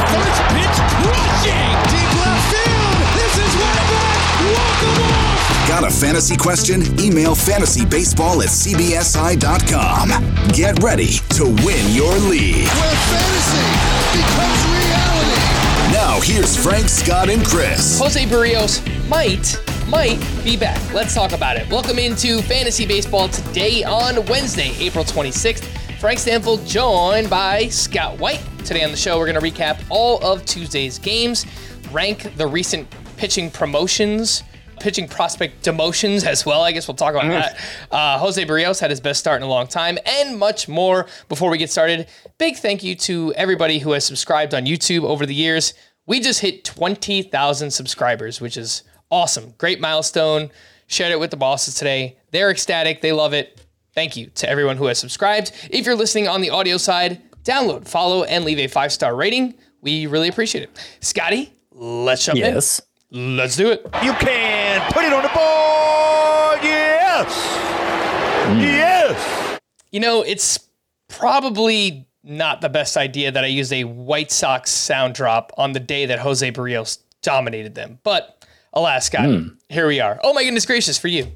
And first pitch crushing! Deep left field! This is way back! Walk 'em off! Got a fantasy question? Email fantasybaseball at cbsi.com. Get ready to win your league. Where fantasy becomes reality! Now, here's Frank, Scott, and Chris. Jose Berrios might might be back. Let's talk about it. Welcome into Fantasy Baseball today on Wednesday, April 26th. Frank Stanfield joined by Scott White. Today on the show, we're going to recap all of Tuesday's games, rank the recent pitching promotions, pitching prospect demotions as well. I guess we'll talk about that. Uh, Jose Berrios had his best start in a long time, and much more. Before we get started, big thank you to everybody who has subscribed on YouTube over the years. We just hit 20,000 subscribers, which is awesome. Great milestone. Shared it with the bosses today. They're ecstatic. They love it. Thank you to everyone who has subscribed. If you're listening on the audio side, download, follow, and leave a five star rating. We really appreciate it. Scotty, let's jump in. Yes. in. Let's do it. You can put it on the board. Yes. Hmm. Yes. You know, it's probably not the best idea that I use a White Sox sound drop on the day that Jose Berrios dominated them. But alas, Scott, hmm. here we are. Oh my goodness gracious for you.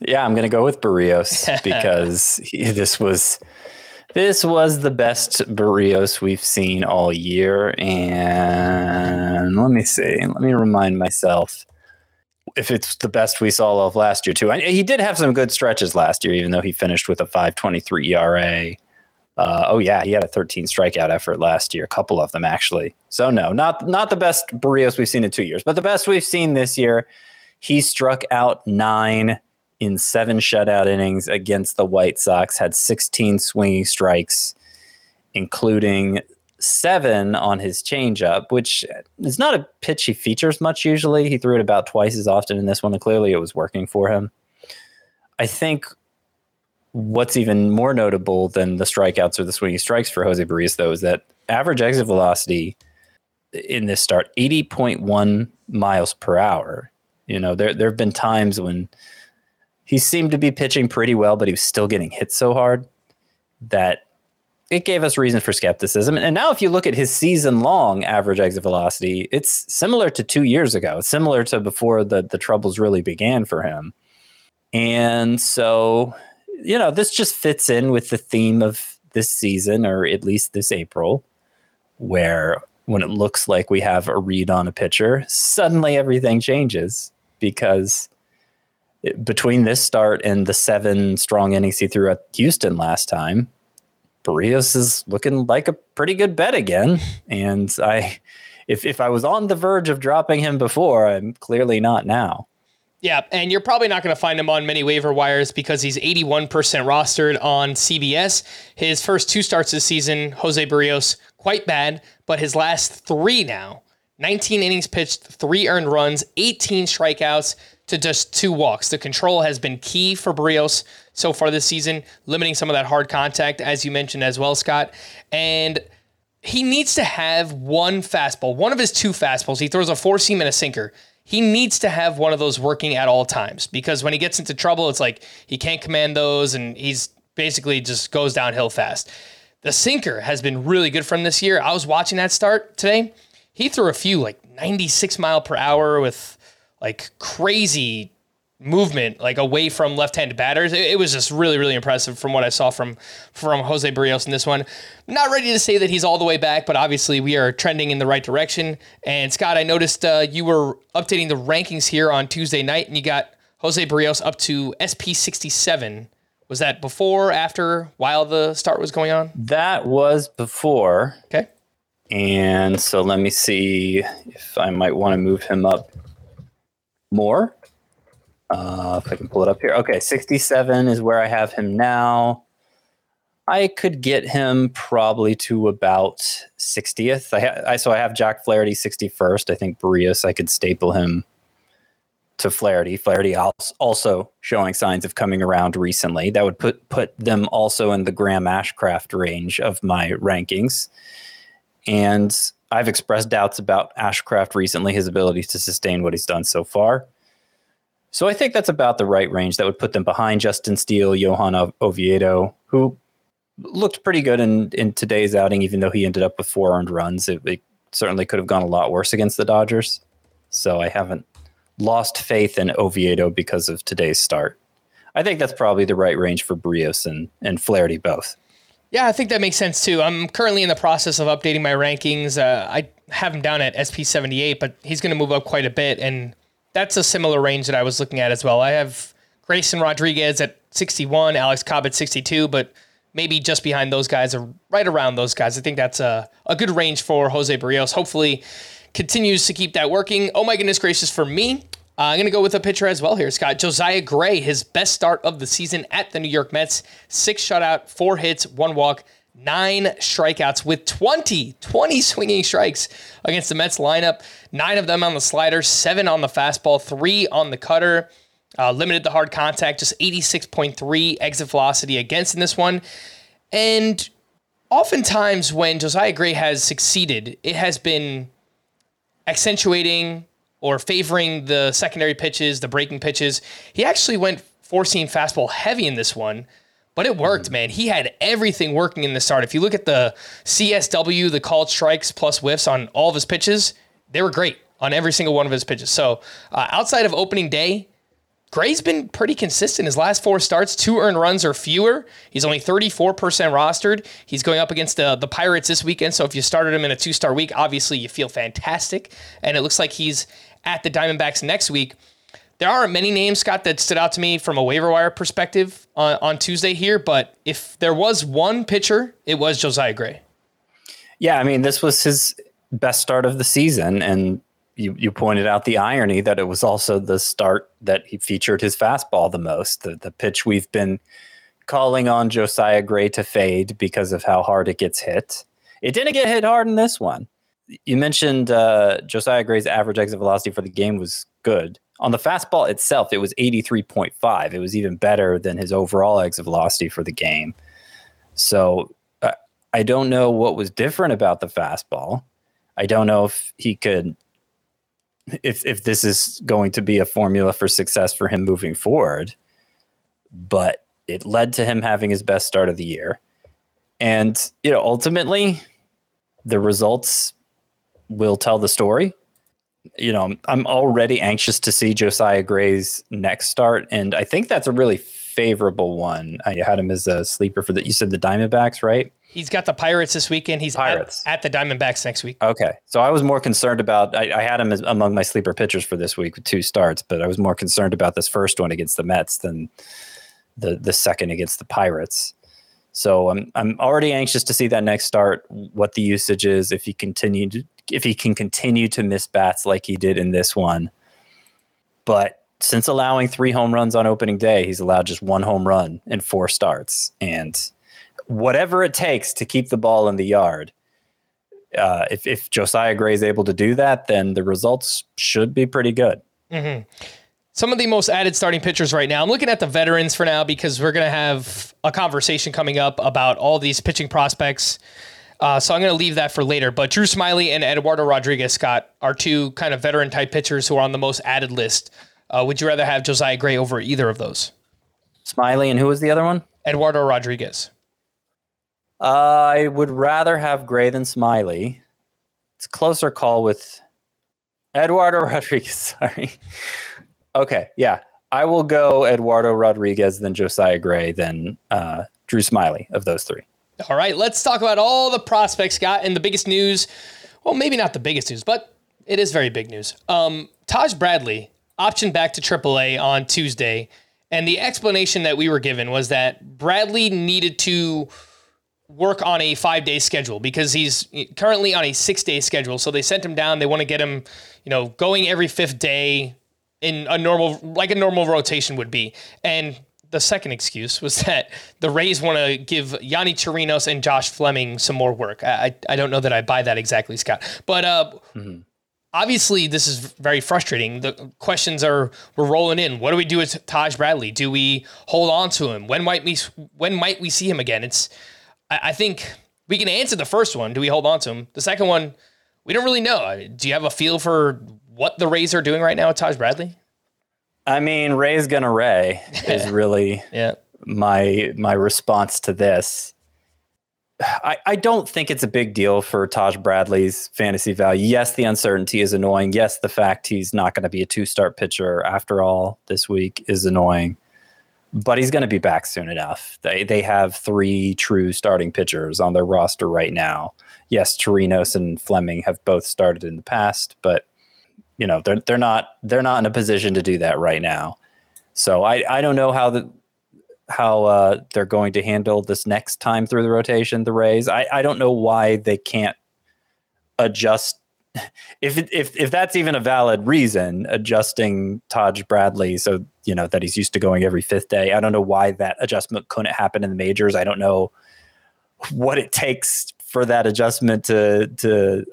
Yeah, I'm gonna go with Berrios because he, this was this was the best Berrios we've seen all year. And let me see. Let me remind myself if it's the best we saw of last year too. I, he did have some good stretches last year, even though he finished with a 5.23 ERA. Uh, oh yeah, he had a 13 strikeout effort last year, a couple of them actually. So no, not not the best Berrios we've seen in two years, but the best we've seen this year. He struck out nine in seven shutout innings against the White Sox, had 16 swinging strikes, including seven on his changeup, which is not a pitch he features much usually. He threw it about twice as often in this one, and clearly it was working for him. I think what's even more notable than the strikeouts or the swinging strikes for Jose Berrios, though, is that average exit velocity in this start, 80.1 miles per hour. You know, there there have been times when he seemed to be pitching pretty well, but he was still getting hit so hard that it gave us reason for skepticism. And now, if you look at his season long average exit velocity, it's similar to two years ago. Similar to before the, the troubles really began for him. And so, you know, this just fits in with the theme of this season, or at least this April, where when it looks like we have a read on a pitcher, suddenly everything changes because between this start and the seven strong innings he threw at Houston last time, Berrios is looking like a pretty good bet again. And I, if if I was on the verge of dropping him before, I'm clearly not now. Yeah, and you're probably not going to find him on many waiver wires because he's 81% rostered on CBS. His first two starts this season, Jose Berrios, quite bad, but his last three now 19 innings pitched, three earned runs, 18 strikeouts to just two walks. The control has been key for Berrios so far this season, limiting some of that hard contact, as you mentioned as well, Scott. And he needs to have one fastball, one of his two fastballs. He throws a four seam and a sinker. he needs to have one of those working at all times because when he gets into trouble, it's like he can't command those and he's basically just goes downhill fast. The sinker has been really good from this year. I was watching that start today. He threw a few like 96 mile per hour with like crazy movement like away from left-handed batters. It, it, was just really, really impressive from what I saw from from Jose Berrios in this one. Not ready to say that he's all the way back, but obviously we are trending in the right direction. And Scott, I noticed uh, you were updating the rankings here on Tuesday night, and you got Jose Berrios up to SP 67. Was that before, after, while the start was going on? That was before. Okay. And so let me see if I might want to move him up more. Uh, if I can pull it up here. Okay, 67 is where I have him now. I could get him probably to about 60th. I, ha- I so I have Jack Flaherty 61st. I think Berrios I could staple him to Flaherty. Flaherty also showing signs of coming around recently. That would put put them also in the Graham Ashcraft range of my rankings. And I've expressed doubts about Ashcraft recently, his ability to sustain what he's done so far. So I think that's about the right range. That would put them behind Justin Steele, Johan Oviedo, who looked pretty good in, in today's outing, even though he ended up with four earned runs. It, it certainly could have gone a lot worse against the Dodgers. So I haven't lost faith in Oviedo because of today's start. I think that's probably the right range for Berrios and, and Flaherty both. Yeah, I think that makes sense too. I'm currently in the process of updating my rankings. Uh, I have him down at SP 78, but he's going to move up quite a bit. And that's a similar range that I was looking at as well. I have Grayson Rodriguez at 61, Alex Cobb at 62, but maybe just behind those guys or right around those guys. I think that's a, a good range for Jose Berrios. Hopefully continues to keep that working. Oh my goodness gracious for me. Uh, I'm going to go with a pitcher as well here, Scott. Josiah Gray, his best start of the season at the New York Mets. Six shutout, four hits, one walk, nine strikeouts with 20, 20 swinging strikes against the Mets lineup. Nine of them on the slider, seven on the fastball, three on the cutter. Uh, limited the hard contact, just 86.3 exit velocity against in this one. And oftentimes, when Josiah Gray has succeeded, it has been accentuating or favoring the secondary pitches, the breaking pitches. He actually went four seam fastball heavy in this one but it worked, man. He had everything working in the start. If you look at the CSW, the called strikes plus whiffs on all of his pitches, they were great on every single one of his pitches. So uh, outside of opening day, Gray's been pretty consistent. His last four starts, two earned runs or fewer. He's only 34% rostered. He's going up against the, the Pirates this weekend. So if you started him in a two star week, obviously you feel fantastic. And it looks like he's at the Diamondbacks next week there aren't many names, Scott, that stood out to me from a waiver wire perspective on, on Tuesday here. But if there was one pitcher, it was Josiah Gray. Yeah, I mean, this was his best start of the season, and you you pointed out the irony that it was also the start that he featured his fastball the most, the the pitch we've been calling on Josiah Gray to fade because of how hard it gets hit. It didn't get hit hard in this one. You mentioned uh, Josiah Gray's average exit velocity for the game was good. On the fastball itself, it was 83.5. It was even better than his overall exit velocity for the game. So uh, I don't know what was different about the fastball. I don't know if he could, if if this is going to be a formula for success for him moving forward. But it led to him having his best start of the year, and you know ultimately, the results will tell the story you know, I'm already anxious to see Josiah Gray's next start, and I think that's a really favorable one. I had him as a sleeper for the. You said the Diamondbacks, right? He's got the Pirates this weekend. He's Pirates. At, at the Diamondbacks next week. Okay, so I was more concerned about. I, I had him as among my sleeper pitchers for this week with two starts, but I was more concerned about this first one against the Mets than the the second against the Pirates. So I'm I'm already anxious to see that next start. What the usage is, if he continued if he can continue to miss bats like he did in this one. But since allowing three home runs on opening day, he's allowed just one home run in four starts. And whatever it takes to keep the ball in the yard, uh, if, if Josiah Gray is able to do that, then the results should be pretty good. Mm-hmm. Some of the most added starting pitchers right now. I'm looking at the veterans for now because we're going to have a conversation coming up about all these pitching prospects Uh, so I'm going to leave that for later. But Drew Smyly and Eduardo Rodriguez, Scott, are two kind of veteran type pitchers who are on the most added list. Uh, would you rather have Josiah Gray over either of those? Smyly and who was the other one? Eduardo Rodriguez. I would rather have Gray than Smyly. It's a closer call with Eduardo Rodriguez. Sorry. Okay, yeah. I will go Eduardo Rodriguez, then Josiah Gray, then uh, Drew Smyly of those three. All right, let's talk about all the prospects, Scott, and the biggest news. Well, maybe not the biggest news, but it is very big news. Um, Taj Bradley optioned back to AAA on Tuesday, and the explanation that we were given was that Bradley needed to work on a five day schedule because he's currently on a six day schedule. So they sent him down. They want to get him, you know, going every fifth day in a normal, like a normal rotation would be. And the second excuse was that the Rays want to give Yonny Chirinos and Josh Fleming some more work. I, I don't know that I buy that exactly, Scott. But uh, mm-hmm. obviously, this is very frustrating. The questions are we're rolling in. What do we do with Taj Bradley? Do we hold on to him? When might we when might we see him again? It's I, I think we can answer the first one. Do we hold on to him? The second one, we don't really know. Do you have a feel for what the Rays are doing right now with Taj Bradley? I mean, Ray's gonna Ray is really yeah. my my response to this. I, I don't think it's a big deal for Taj Bradley's fantasy value. Yes, the uncertainty is annoying. Yes, the fact he's not going to be a two start pitcher after all this week is annoying. But he's going to be back soon enough. They they have three true starting pitchers on their roster right now. Yes, Chirinos and Fleming have both started in the past, but you know they're they're not they're not in a position to do that right now. So I I don't know how the how uh, they're going to handle this next time through the rotation. The Rays I I don't know why they can't adjust if if if that's even a valid reason adjusting Taj Bradley so you know that he's used to going every fifth day. I don't know why that adjustment couldn't happen in the majors. I don't know what it takes for that adjustment to to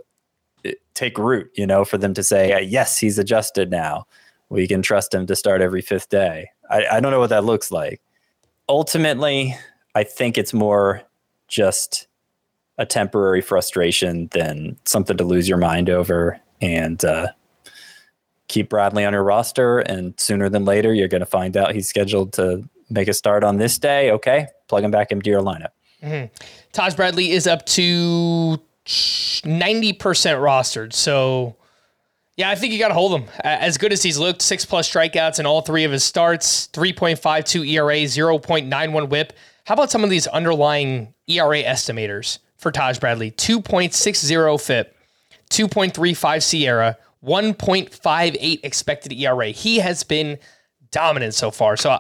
take root, you know, for them to say, yes, he's adjusted now. We can trust him to start every fifth day. I, I don't know what that looks like. Ultimately, I think it's more just a temporary frustration than something to lose your mind over and uh, keep Bradley on your roster. And sooner than later, you're going to find out he's scheduled to make a start on this day. Okay, plug him back into your lineup. Mm-hmm. Taj Bradley is up to 90% rostered. So, yeah, I think you got to hold him. As good as he's looked, six plus strikeouts in all three of his starts, 3.52 ERA, 0.91 whip. How about some of these underlying ERA estimators for Taj Bradley? 2.60 FIP, 2.35 SIERA, 1.58 expected ERA. He has been dominant so far. So, uh,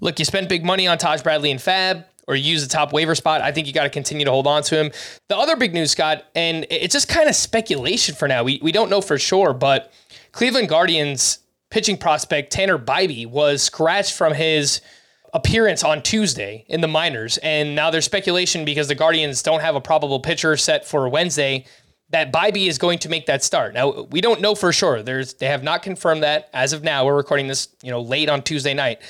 look, you spent big money on Taj Bradley and FAAB or use the top waiver spot, I think you got to continue to hold on to him. The other big news, Scott, and it's just kind of speculation for now. We, we don't know for sure, but Cleveland Guardians pitching prospect Tanner Bibee was scratched from his appearance on Tuesday in the minors. And now there's speculation because the Guardians don't have a probable pitcher set for Wednesday that Bibee is going to make that start. Now we don't know for sure. There's they have not confirmed that as of now. We're recording this, you know, late on Tuesday night.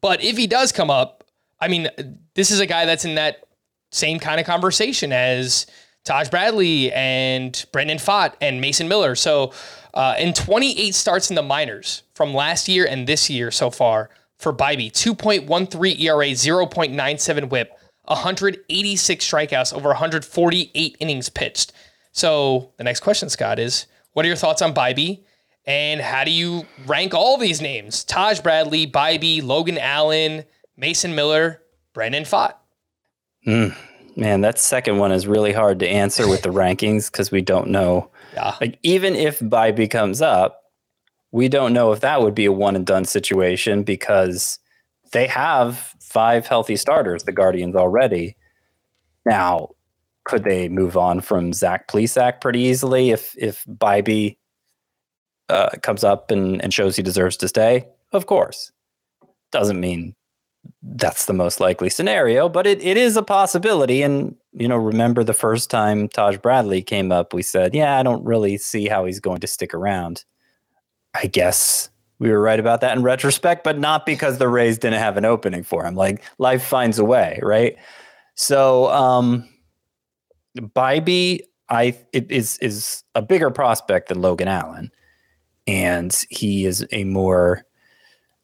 But if he does come up, I mean, this is a guy that's in that same kind of conversation as Taj Bradley and Brandon Pfaadt and Mason Miller. So, uh, in 28 starts in the minors from last year and this year so far for Bibee, 2.13 ERA, 0.97 whip, 186 strikeouts, over 148 innings pitched. So, the next question, Scott, is what are your thoughts on Bibee? And how do you rank all these names? Taj Bradley, Bibee, Logan Allen, Mason Miller, Brandon Pfaadt. Mm, man, that second one is really hard to answer with the rankings because we don't know. Yeah. Like even if Bibee comes up, we don't know if that would be a one and done situation because they have five healthy starters, the Guardians already. Now, could they move on from Zach Plesac pretty easily if if Bibee uh, comes up and, and shows he deserves to stay? Of course. Doesn't mean that's the most likely scenario, but it, it is a possibility. And, you know, remember the first time Taj Bradley came up, we said, yeah, I don't really see how he's going to stick around. I guess we were right about that in retrospect, but not because the Rays didn't have an opening for him. Like life finds a way, right? So, um, Bibee, I it is is a bigger prospect than Logan Allen, and he is a more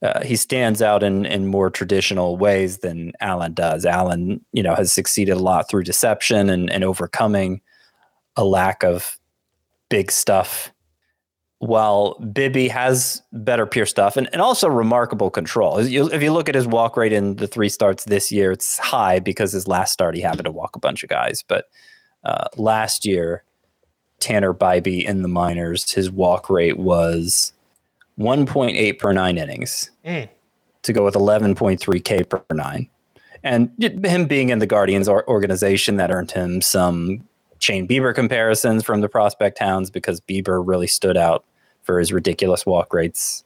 uh, he stands out in in more traditional ways than Allen does. Allen, you know, has succeeded a lot through deception and, and overcoming a lack of big stuff. While Bibee has better pure stuff and, and also remarkable control. If you, look at his walk rate in the three starts this year, it's high because his last start he happened to walk a bunch of guys. But uh, last year, Tanner Bibee in the minors, his walk rate was 1.8 per nine innings Mm. to go with 11.3 K per nine. And him being in the Guardians organization that earned him some Shane Bieber comparisons from the prospect hounds because Bieber really stood out for his ridiculous walk rates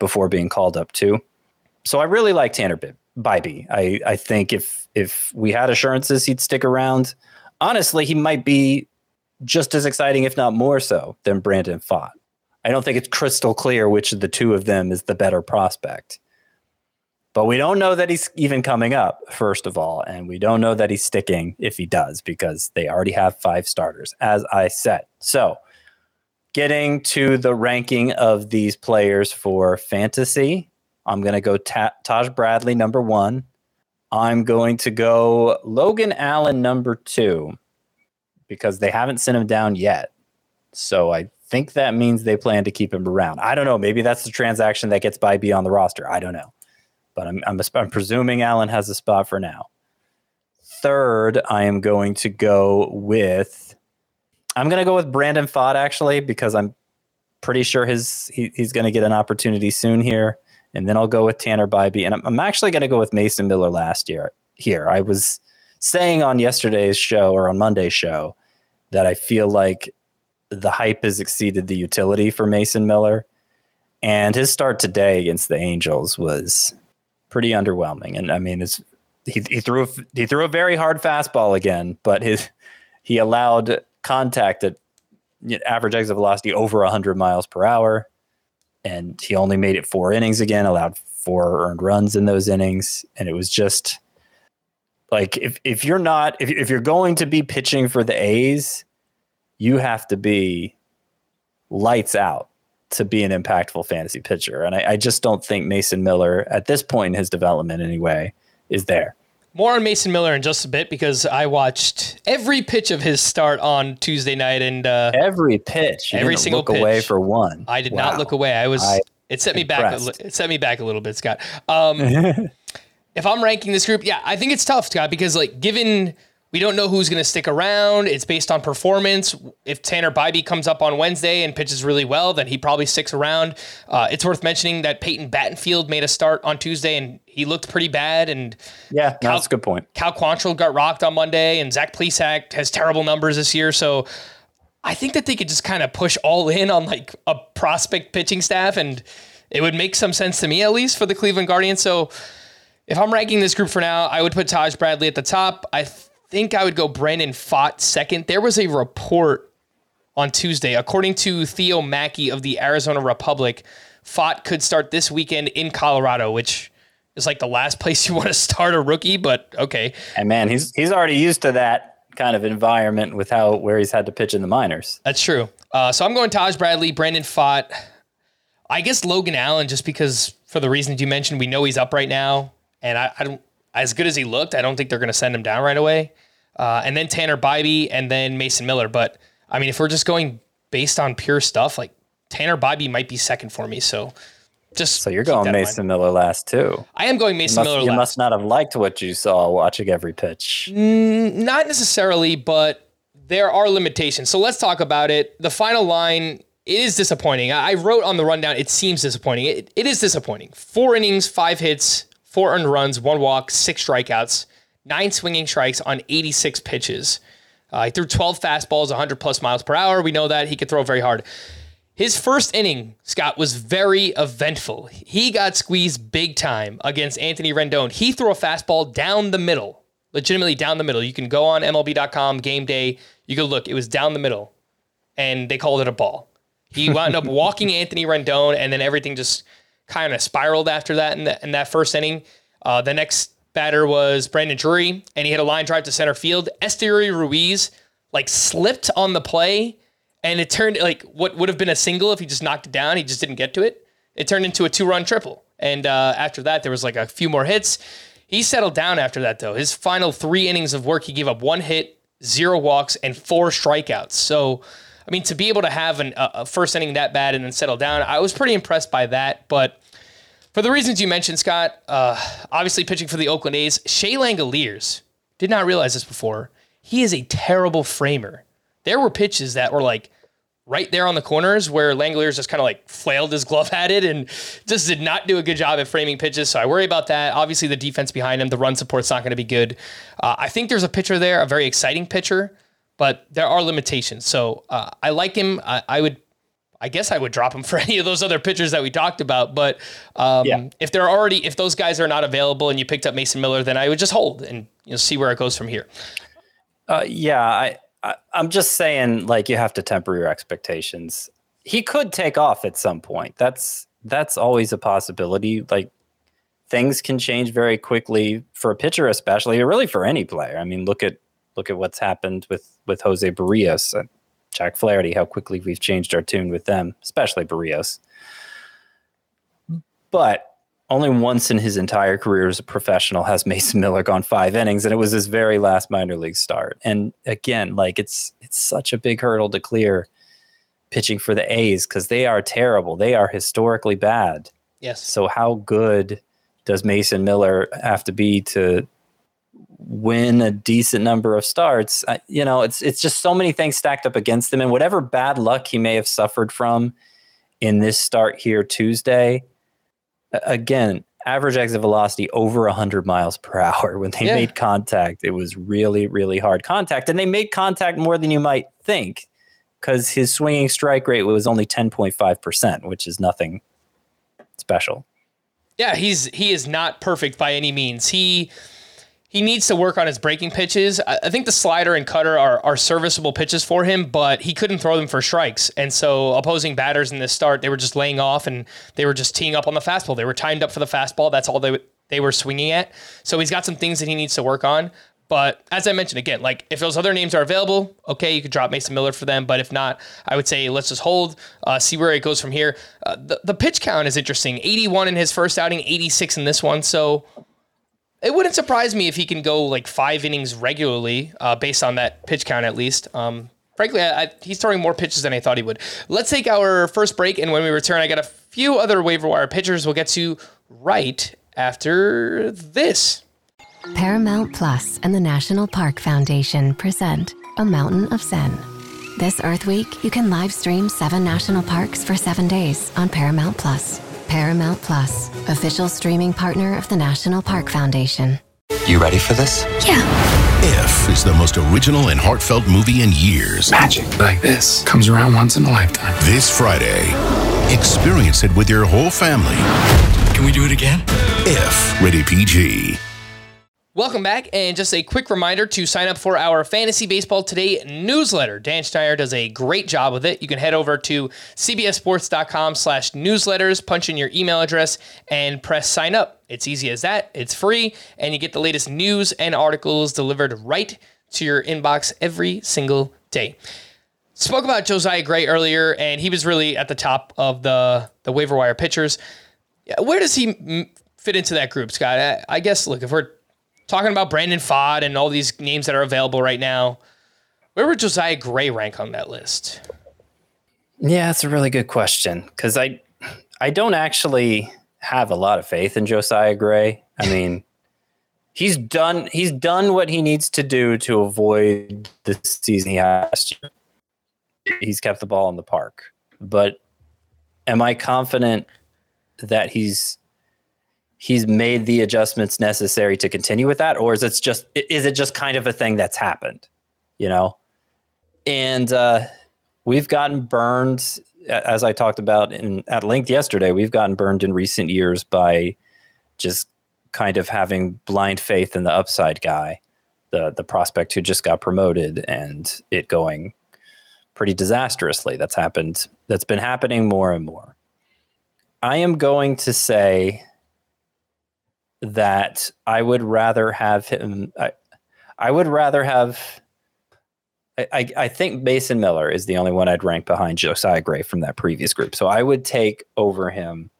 before being called up too. So I really like Tanner Bib- Bibee. I, I think if if we had assurances he'd stick around, honestly, he might be just as exciting, if not more so, than Brandon Pfaadt. I don't think it's crystal clear which of the two of them is the better prospect. But we don't know that he's even coming up, first of all. And we don't know that he's sticking if he does, because they already have five starters, as I said. So, getting to the ranking of these players for fantasy, I'm going to go Ta- Taj Bradley, number one. I'm going to go Logan Allen, number two, because they haven't sent him down yet. So I think that means they plan to keep him around. I don't know. Maybe that's the transaction that gets by on the roster. I don't know. But I'm, I'm, I'm presuming Allen has a spot for now. Third, I am going to go with. I'm going to go with Brandon Pfaadt actually because I'm pretty sure his he, he's going to get an opportunity soon here, and then I'll go with Tanner Bibee, and I'm, I'm actually going to go with Mason Miller last year. Here, I was saying on yesterday's show or on Monday's show that I feel like the hype has exceeded the utility for Mason Miller. And his start today against the Angels was pretty underwhelming. And I mean, it's, he, he threw a, he threw a very hard fastball again, but his he allowed contact at average exit velocity over 100 miles per hour, and he only made it four innings again. Allowed four earned runs in those innings, and it was just like if if you're not if if you're going to be pitching for the A's, you have to be lights out to be an impactful fantasy pitcher. And I, I, just don't think Mason Miller, at this point in his development anyway, is there. More on Mason Miller in just a bit because I watched every pitch of his start on Tuesday night and uh, every pitch, every single look pitch. away for one. I did wow. not look away. I was. I, it set me impressed. back. It set me back a little bit, Scott. Um, if I'm ranking this group, yeah, I think it's tough, Scott, because like given we don't know who's going to stick around. It's based on performance. If Tanner Bibee comes up on Wednesday and pitches really well, then he probably sticks around. Uh, it's worth mentioning that Peyton Battenfield made a start on Tuesday and he looked pretty bad. And yeah, Cal, that's a good point. Cal Quantrill got rocked on Monday, and Zach Plesac has terrible numbers this year. So I think that they could just kind of push all in on like a prospect pitching staff, and it would make some sense to me at least for the Cleveland Guardians. So if I'm ranking this group for now, I would put Taj Bradley at the top. I. Th- think I would go Brandon Pfaadt second. There was a report on Tuesday, according to Theo Mackie of the Arizona Republic, Pfaadt could start this weekend in Colorado, which is like the last place you want to start a rookie. But okay, and man, he's he's already used to that kind of environment with how where he's had to pitch in the minors. That's true. Uh, so I'm going Taj Bradley, Brandon Pfaadt. I guess Logan Allen, just because for the reasons you mentioned, we know he's up right now, and I, I don't as good as he looked, I don't think they're going to send him down right away. Uh, and then Tanner Bibee and then Mason Miller. But I mean, if we're just going based on pure stuff, like Tanner Bibee might be second for me. So just so you're going Mason Miller last too. I am going Mason you must, Miller. You last. must not have liked what you saw watching every pitch. Mm, not necessarily, but there are limitations. So let's talk about it. The final line. It is disappointing. I wrote on the rundown. It seems disappointing. It, it is disappointing. Four innings, five hits, four earned runs, one walk, six strikeouts, nine swinging strikes on 86 pitches. Uh, he threw 12 fastballs, 100 plus miles per hour. We know that he could throw very hard. His first inning, Scott, was very eventful. He got squeezed big time against Anthony Rendon. He threw a fastball down the middle, legitimately down the middle. You can go on MLB.com game day. You can look. It was down the middle, and they called it a ball. He wound up walking Anthony Rendon, and then everything just kind of spiraled after that in, the, in that first inning. Uh, the next batter was Brandon Drury, and he hit a line drive to center field. Esteury Ruiz like slipped on the play and it turned like what would have been a single if he just knocked it down. He just didn't get to it. It turned into a two run triple. And uh, after that, there was like a few more hits. He settled down after that, though. His final three innings of work, he gave up one hit, zero walks, and four strikeouts. So, I mean, to be able to have an, a first inning that bad and then settle down, I was pretty impressed by that. But for the reasons you mentioned, Scott, uh, obviously pitching for the Oakland A's, Shea Langeliers, did not realize this before. He is a terrible framer. There were pitches that were like right there on the corners where Langeliers just kind of like flailed his glove at it and just did not do a good job at framing pitches. So I worry about that. Obviously, the defense behind him, the run support's not going to be good. Uh, I think there's a pitcher there, a very exciting pitcher, but there are limitations. So uh, I like him. I, I, would. I guess I would drop him for any of those other pitchers that we talked about, but um, yeah. if they're already, if those guys are not available and you picked up Mason Miller, then I would just hold and you know see where it goes from here. Uh, yeah, I, I, I'm just saying, like, you have to temper your expectations. He could take off at some point. That's that's always a possibility. Like, things can change very quickly for a pitcher, especially, or really for any player. I mean, look at look at what's happened with with Jose Berrios and Jack Flaherty. How quickly we've changed our tune with them, especially Berrios. But only once in his entire career as a professional has Mason Miller gone five innings, and it was his very last minor league start. And again, like it's it's such a big hurdle to clear pitching for the A's because they are terrible. They are historically bad. Yes. So how good does Mason Miller have to be to win a decent number of starts? I, you know, it's it's just so many things stacked up against him, and whatever bad luck he may have suffered from in this start here Tuesday again, average exit velocity over 100 miles per hour. When they yeah. made contact, it was really, really hard contact. And they made contact more than you might think because his swinging strike rate was only 10.5%, which is nothing special. Yeah, he's he is not perfect by any means. He he needs to work on his breaking pitches. I think the slider and cutter are, are serviceable pitches for him, but he couldn't throw them for strikes. And so opposing batters in this start, they were just laying off and they were just teeing up on the fastball. They were timed up for the fastball. That's all they they were swinging at. So he's got some things that he needs to work on. But as I mentioned again, like if those other names are available, okay, you could drop Mason Miller for them. But if not, I would say let's just hold, uh, see where it goes from here. Uh, the, the pitch count is interesting 81 in his first outing, 86 in this one. So it wouldn't surprise me if he can go like five innings regularly, uh, based on that pitch count at least. Um, frankly, I, I, he's throwing more pitches than I thought he would. Let's take our first break, and when we return, I got a few other waiver wire pitchers we'll get to right after this. Paramount Plus and the National Park Foundation present A Mountain of Zen. This Earth Week, you can live stream seven national parks for seven days on Paramount Plus. Paramount Plus, official streaming partner of the National Park Foundation. You ready for this? Yeah. If is the most original and heartfelt movie in years. Magic like this comes around once in a lifetime. This Friday, experience it with your whole family. Can we do it again? If rated PG. Welcome back, and just a quick reminder to sign up for our Fantasy Baseball Today newsletter. Dan Schneier does a great job with it. You can head over to cbsports.com slash newsletters, punch in your email address, and press sign up. It's easy as that. It's free, and you get the latest news and articles delivered right to your inbox every single day. Spoke about Josiah Gray earlier, and he was really at the top of the, the waiver wire pitchers. Where does he fit into that group, Scott? I guess, look, if we're talking about Brandon Pfaadt and all these names that are available right now. Where would Josiah Gray rank on that list? Yeah, that's a really good question because I I don't actually have a lot of faith in Josiah Gray. I mean, he's done he's done what he needs to do to avoid the season he has. He's kept the ball in the park. But am I confident that he's he's made the adjustments necessary to continue with that or is it just is it just kind of a thing that's happened you know? And uh, we've gotten burned as i talked about in at length yesterday we've gotten burned in recent years by just kind of having blind faith in the upside guy the the prospect who just got promoted and it going pretty disastrously. That's happened that's been happening more and more. I am going to say that I would rather have him. I, I would rather have. I, I think Mason Miller is the only one I'd rank behind Josiah Gray from that previous group. So I would take over him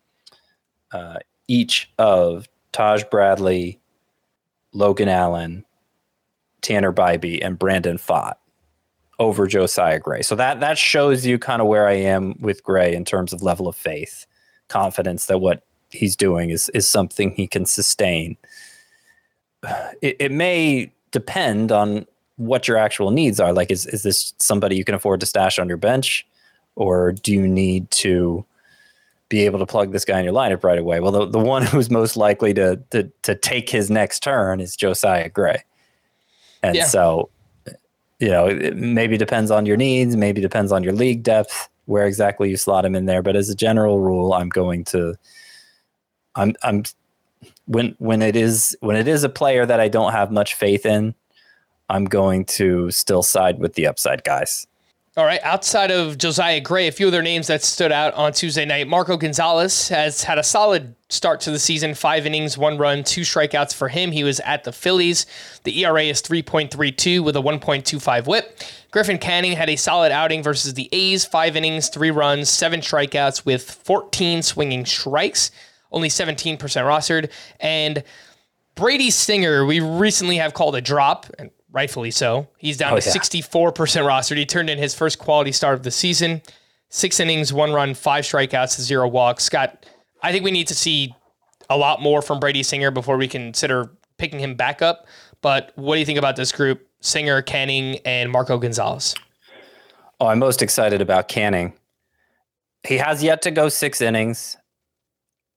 uh, each of Taj Bradley, Logan Allen, Tanner Bibee, and Brandon Pfaadt over Josiah Gray. So that that shows you kind of where I am with Gray in terms of level of faith, confidence that what he's doing is is something he can sustain. It, it may depend on what your actual needs are. Like, is is this somebody you can afford to stash on your bench, or do you need to be able to plug this guy in your lineup right away? Well, the, the one who's most likely to to to take his next turn is Josiah Gray, and yeah. so you know it maybe depends on your needs, maybe depends on your league depth, where exactly you slot him in there. But as a general rule, I'm going to I'm I'm when when it is when it is a player that I don't have much faith in, I'm going to still side with the upside guys. All right. Outside of Josiah Gray, a few other names that stood out on Tuesday night. Marco Gonzalez has had a solid start to the season. Five innings, one run, two strikeouts for him. He was at the Phillies. The ERA is 3.32 with a 1.25 whip. Griffin Canning had a solid outing versus the A's. Five innings, three runs, seven strikeouts with 14 swinging strikes. Only 17% rostered. And Brady Singer, we recently have called a drop, and rightfully so. He's down oh, to yeah. 64% rostered. He turned in his first quality start of the season. Six innings, one run, five strikeouts, zero walks. Scott, I think we need to see a lot more from Brady Singer before we consider picking him back up. But what do you think about this group? Singer, Canning, and Marco Gonzalez. Oh, I'm most excited about Canning. He has yet to go six innings.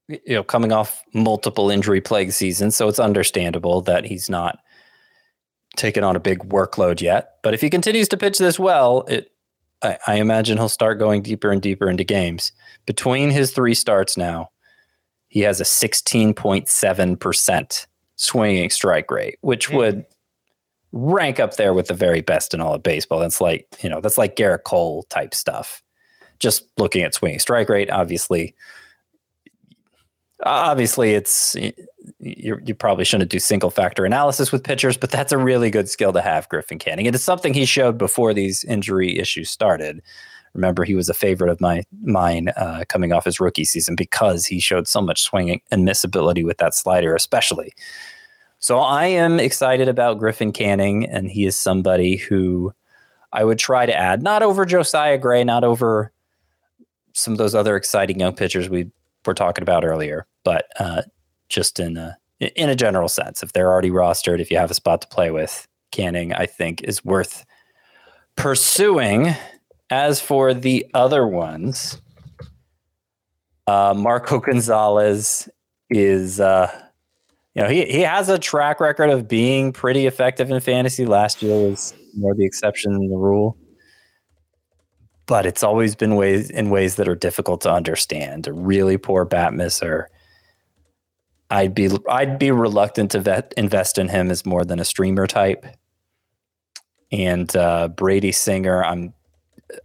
You know, coming off multiple injury plague seasons, so it's understandable that he's not taken on a big workload yet. But if he continues to pitch this well, it I, I imagine he'll start going deeper and deeper into games. Between his three starts now, he has a 16.7% swinging strike rate, which mm. would rank up there with the very best in all of baseball. That's like, you know, that's like Gerrit Cole type stuff. Just looking at swinging strike rate, obviously, obviously it's you, you probably shouldn't do single factor analysis with pitchers, but that's a really good skill to have, Griffin Canning. It is something he showed before these injury issues started. Remember, he was a favorite of my mine uh, coming off his rookie season because he showed so much swinging and miss ability with that slider, especially. So I am excited about Griffin Canning, and he is somebody who I would try to add, not over Josiah Gray, not over some of those other exciting young pitchers we were talking about earlier, but uh, just in a in a general sense, if they're already rostered, if you have a spot to play with, Canning, I think, is worth pursuing. As for the other ones, uh, Marco Gonzalez is, uh, you know, he, he has a track record of being pretty effective in fantasy. Last year was more the exception than the rule but it's always been ways in ways that are difficult to understand. A really poor bat misser. I'd be I'd be reluctant to vet, invest in him as more than a streamer type. And uh, Brady Singer, I'm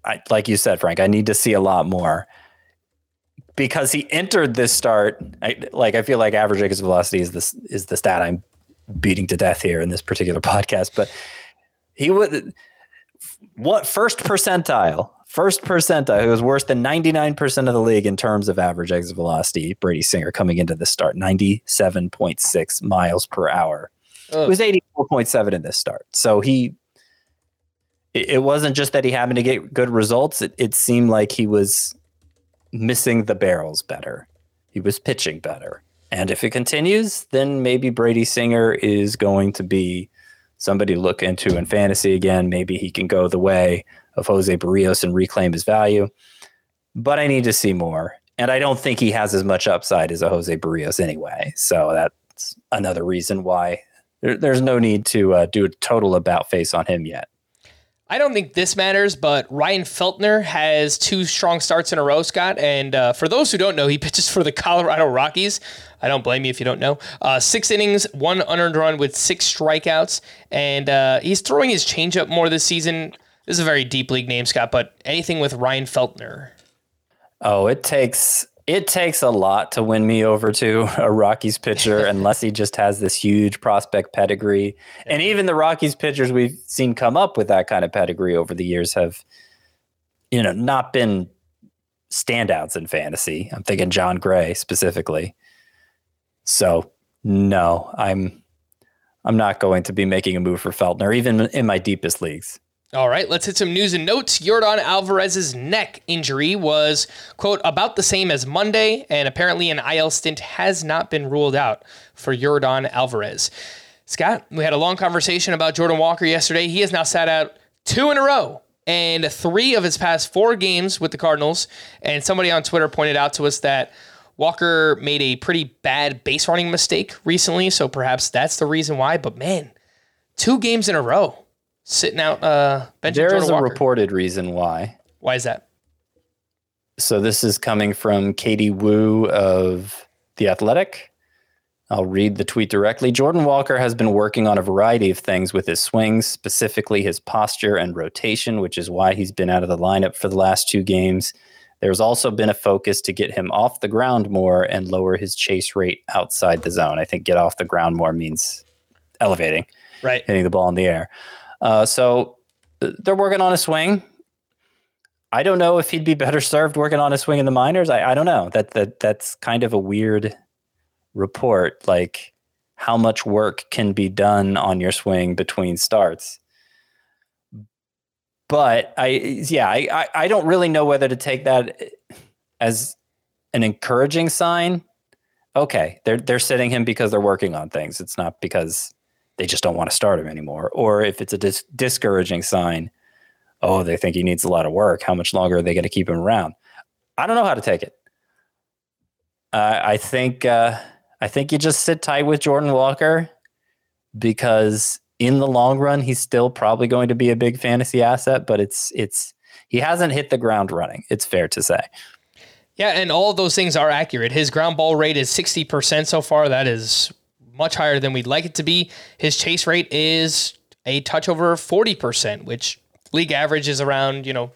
I, like you said, Frank. I need to see a lot more because he entered this start. I, like I feel like average exit velocity is this is the stat I'm beating to death here in this particular podcast. But he would what first percentile First percentile, who was worse than 99% of the league in terms of average exit velocity, Brady Singer coming into the start, 97.6 miles per hour. Ugh. It was 84.7 in this start. So he, it wasn't just that he happened to get good results. It, it seemed like he was missing the barrels better. He was pitching better. And if it continues, then maybe Brady Singer is going to be somebody to look into in fantasy again. Maybe he can go the way of Jose Berrios and reclaim his value. But I need to see more. And I don't think he has as much upside as a Jose Berrios anyway. So that's another reason why there, there's no need to uh, do a total about face on him yet. I don't think this matters, but Ryan Feltner has two strong starts in a row, Scott. And uh, for those who don't know, he pitches for the Colorado Rockies. I don't blame you if you don't know. Uh, six innings, one unearned run with six strikeouts, and uh, he's throwing his changeup more this season. This is a very deep league name, Scott, but anything with Ryan Feltner. Oh, it takes it takes a lot to win me over to a Rockies pitcher unless he just has this huge prospect pedigree. And even the Rockies pitchers we've seen come up with that kind of pedigree over the years have, you know, not been standouts in fantasy. I'm thinking Jon Gray specifically. So no, I'm I'm not going to be making a move for Feltner, even in my deepest leagues. All right, let's hit some news and notes. Yordan Alvarez's neck injury was, quote, about the same as Monday, and apparently an IL stint has not been ruled out for Yordan Alvarez. Scott, we had a long conversation about Jordan Walker yesterday. He has now sat out two in a row and three of his past four games with the Cardinals. And somebody on Twitter pointed out to us that Walker made a pretty bad base running mistake recently, so perhaps that's the reason why. But man, two games in a row sitting out uh bench. There is a Walker. reported reason why. Why is that? So this is coming from Katie Woo of The Athletic. I'll read the tweet directly. Jordan Walker has been working on a variety of things with his swings, specifically his posture and rotation, which is why he's been out of the lineup for the last two games. There's also been a focus to get him off the ground more and lower his chase rate outside the zone. I think get off the ground more means elevating, right? Hitting the ball in the air. Uh, so uh, they're working on a swing. I don't know if he'd be better served working on a swing in the minors. I, I don't know. That that that's kind of a weird report. Like how much work can be done on your swing between starts. But I yeah, I, I, I don't really know whether to take that as an encouraging sign. Okay, they're they're sitting him because they're working on things. It's not because they just don't want to start him anymore. Or if it's a dis- discouraging sign, oh, they think he needs a lot of work. How much longer are they going to keep him around? I don't know how to take it. Uh, I think uh, I think you just sit tight with Jordan Walker because in the long run he's still probably going to be a big fantasy asset. But it's it's he hasn't hit the ground running. It's fair to say. Yeah, and all of those things are accurate. His ground ball rate is 60% so far. That is much higher than we'd like it to be. His chase rate is a touch over 40%, which league average is around, you know,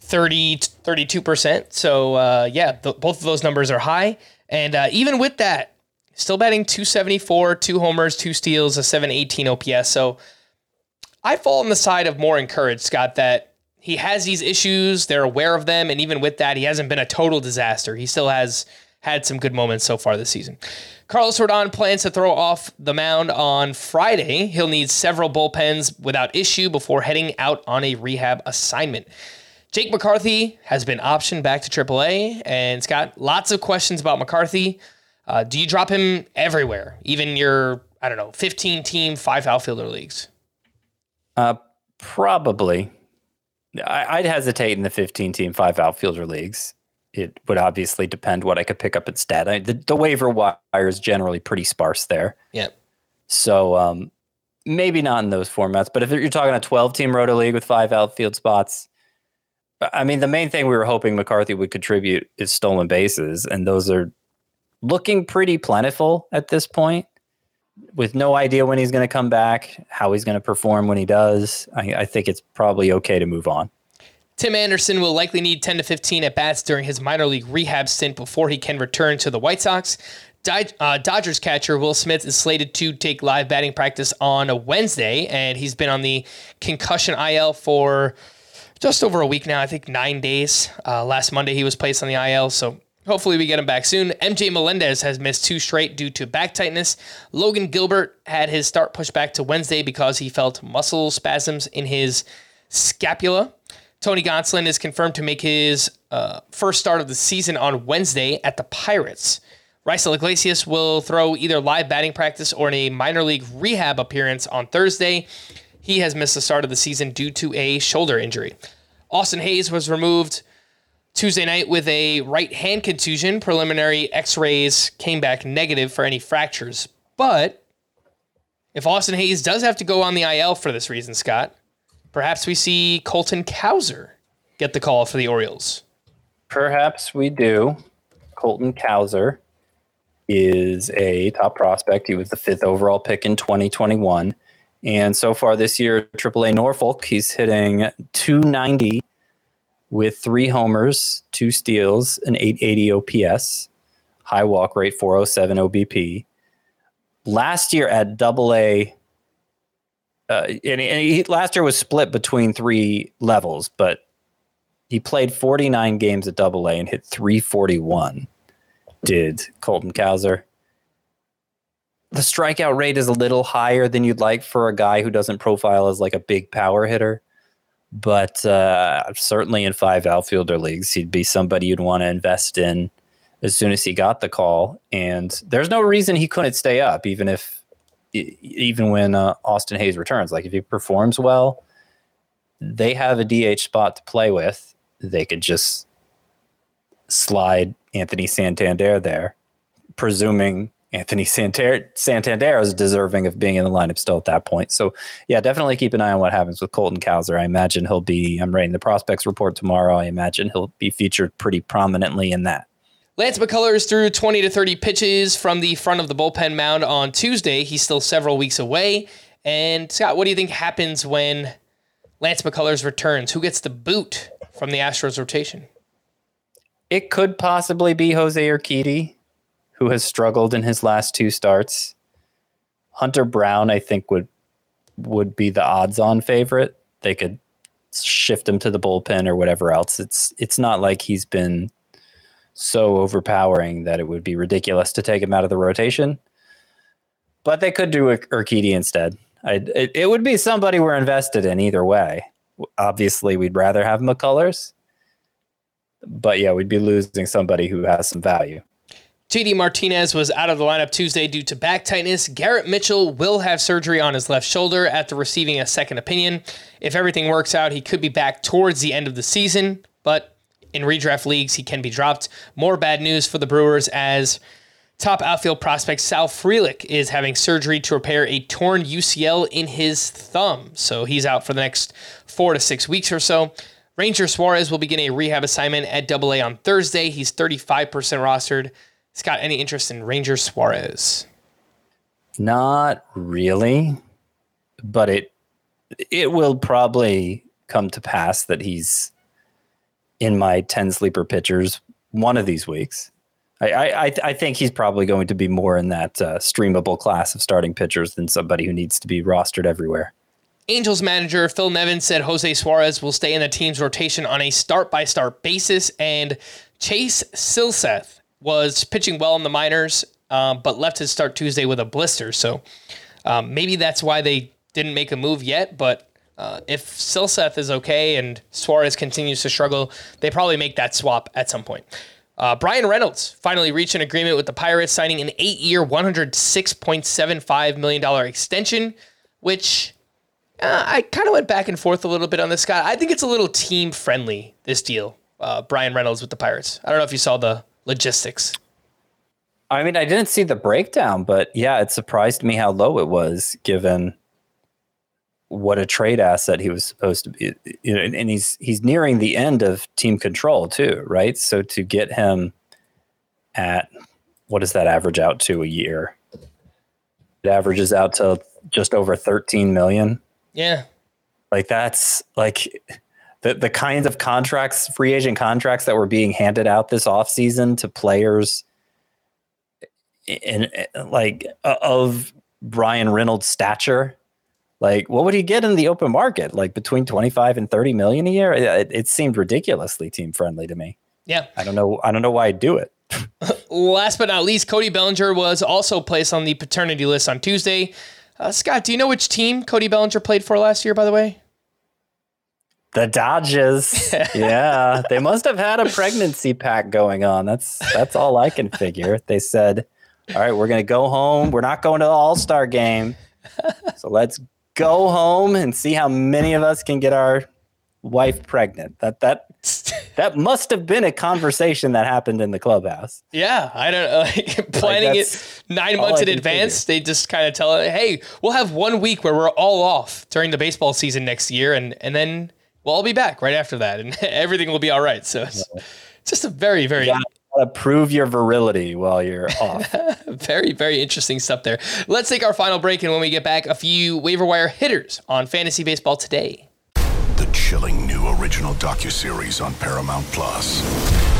30 32%. So, uh, yeah, the, both of those numbers are high. And uh, even with that, still batting 274, two homers, two steals, a 718 OPS. So I fall on the side of more encouraged, Scott, that he has these issues. They're aware of them. And even with that, he hasn't been a total disaster. He still has had some good moments so far this season. Carlos Rodon plans to throw off the mound on Friday. He'll need several bullpens without issue before heading out on a rehab assignment. Jake McCarthy has been optioned back to AAA, and it's got lots of questions about McCarthy. Uh, do you drop him everywhere, even your, I don't know, 15 team, five outfielder leagues? Uh, probably. I, would hesitate in the 15 team, five outfielder leagues it would obviously depend what I could pick up instead. I, the, the waiver wire is generally pretty sparse there. Yeah. So um, maybe not in those formats, but if you're talking a 12 team roto league with five outfield spots, I mean, the main thing we were hoping McCarthy would contribute is stolen bases, and those are looking pretty plentiful at this point. With no idea when he's going to come back, how he's going to perform when he does, I, I think it's probably okay to move on. Tim Anderson will likely need 10 to 15 at bats during his minor league rehab stint before he can return to the White Sox. Uh, Dodgers catcher Will Smith is slated to take live batting practice on a Wednesday, and he's been on the concussion IL for just over a week now. I think nine days. Uh, last Monday he was placed on the IL, so hopefully we get him back soon. MJ Melendez has missed two straight due to back tightness. Logan Gilbert had his start pushed back to Wednesday because he felt muscle spasms in his scapula. Tony Gonsolin is confirmed to make his uh, first start of the season on Wednesday at the Pirates. Raisel Iglesias will throw either live batting practice or in a minor league rehab appearance on Thursday. He has missed the start of the season due to a shoulder injury. Austin Hays was removed Tuesday night with a right hand contusion. Preliminary x rays came back negative for any fractures. But if Austin Hays does have to go on the IL for this reason, Scott, Perhaps we see Colton Cowser get the call for the Orioles. Perhaps we do. Colton Cowser is a top prospect. He was the fifth overall pick in 2021. And so far this year, AAA Norfolk, he's hitting 290 with three homers, two steals, an 880 OPS, high walk rate, 407 OBP. Last year at Double A, uh, and, and he, last year was split between three levels, but he played 49 games at Double A and hit 341. Did Colton Cowser? The strikeout rate is a little higher than you'd like for a guy who doesn't profile as like a big power hitter but uh, certainly in five outfielder leagues, he'd be somebody you'd want to invest in as soon as he got the call. And there's no reason he couldn't stay up, even if, even when uh, Austin Hays returns. Like if he performs well, they have a DH spot to play with. They could just slide Anthony Santander there, presuming Anthony Santander, Santander is deserving of being in the lineup still at that point. So, yeah, definitely keep an eye on what happens with Colton Cowser. I imagine he'll be, I'm writing the prospects report tomorrow. I imagine he'll be featured pretty prominently in that. Lance McCullers threw 20 to 30 pitches from the front of the bullpen mound on Tuesday. He's still several weeks away. And Scott, what do you think happens when Lance McCullers returns? Who gets the boot from the Astros rotation? It could possibly be Jose Urquidy who has struggled in his last two starts. Hunter Brown, I think, would would be the odds-on favorite. They could shift him to the bullpen or whatever else. It's it's not like he's been so overpowering that it would be ridiculous to take him out of the rotation. But they could do Urquidy instead. It, it would be somebody we're invested in either way. Obviously, we'd rather have McCullers, but yeah, we'd be losing somebody who has some value. JD Martinez was out of the lineup Tuesday due to back tightness. Garrett Mitchell will have surgery on his left shoulder after receiving a second opinion. If everything works out, he could be back towards the end of the season, but in redraft leagues, he can be dropped. More bad news for the Brewers as top outfield prospect Sal Frelick is having surgery to repair a torn UCL in his thumb. So he's out for the next four to six weeks or so. Ranger Suarez will begin a rehab assignment at AA on Thursday. He's 35% rostered. Scott, any interest in Ranger Suarez? Not really, but it it will probably come to pass that he's in my ten sleeper pitchers one of these weeks. I I, I think he's probably going to be more in that uh, streamable class of starting pitchers than somebody who needs to be rostered everywhere. Angels manager Phil Nevin said Jose Suarez will stay in the team's rotation on a start by start basis, and Chase Silseth was pitching well in the minors, um, but left his start Tuesday with a blister. So um, maybe that's why they didn't make a move yet. But uh, if Silseth is okay and Suarez continues to struggle, they probably make that swap at some point. Uh, Bryan Reynolds finally reached an agreement with the Pirates, signing an eight year, $106.75 million extension, which uh, I kind of went back and forth a little bit on this guy. I think it's a little team friendly, this deal, uh, Bryan Reynolds with the Pirates. I don't know if you saw the logistics? I mean, I didn't see the breakdown, but yeah, it surprised me how low it was given what a trade asset he was supposed to be. You know, and he's he's nearing the end of team control too, right? So to get him at what does that average out to a year? It averages out to just over 13 million. Yeah. Like that's like the the kinds of contracts, free agent contracts that were being handed out this offseason to players in, in like of Bryan Reynolds' stature. Like, what would he get in the open market? Like between 25 and 30 million a year? It, it seemed ridiculously team friendly to me. Yeah. I don't know. I don't know why I'd do it. Last but not least, Cody Bellinger was also placed on the paternity list on Tuesday. Uh, Scott, do you know which team Cody Bellinger played for last year, by the way? The Dodgers. yeah, they must have had a pregnancy pack going on. That's that's all I can figure. They said, "All right, we're going to go home. We're not going to the All-Star game. So let's go home and see how many of us can get our wife pregnant." That that that must have been a conversation that happened in the clubhouse. Yeah, I don't know. Like, planning like it nine months in advance, figure. they just kind of tell it, "Hey, we'll have one week where we're all off during the baseball season next year, and and then well, I'll be back right after that, and everything will be all right. So it's just a very, very you gotta prove your virility while you're off. very, very interesting stuff there. Let's take our final break, and when we get back, a few waiver wire hitters on fantasy baseball today. The chilling new original docuseries on Paramount Plus.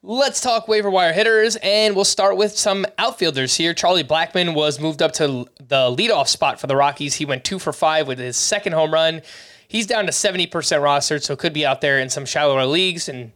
Let's talk waiver wire hitters, and we'll start with some outfielders here. Charlie Blackmon was moved up to the leadoff spot for the Rockies. He went two for five with his second home run. He's down to 70% rostered, so could be out there in some shallower leagues, and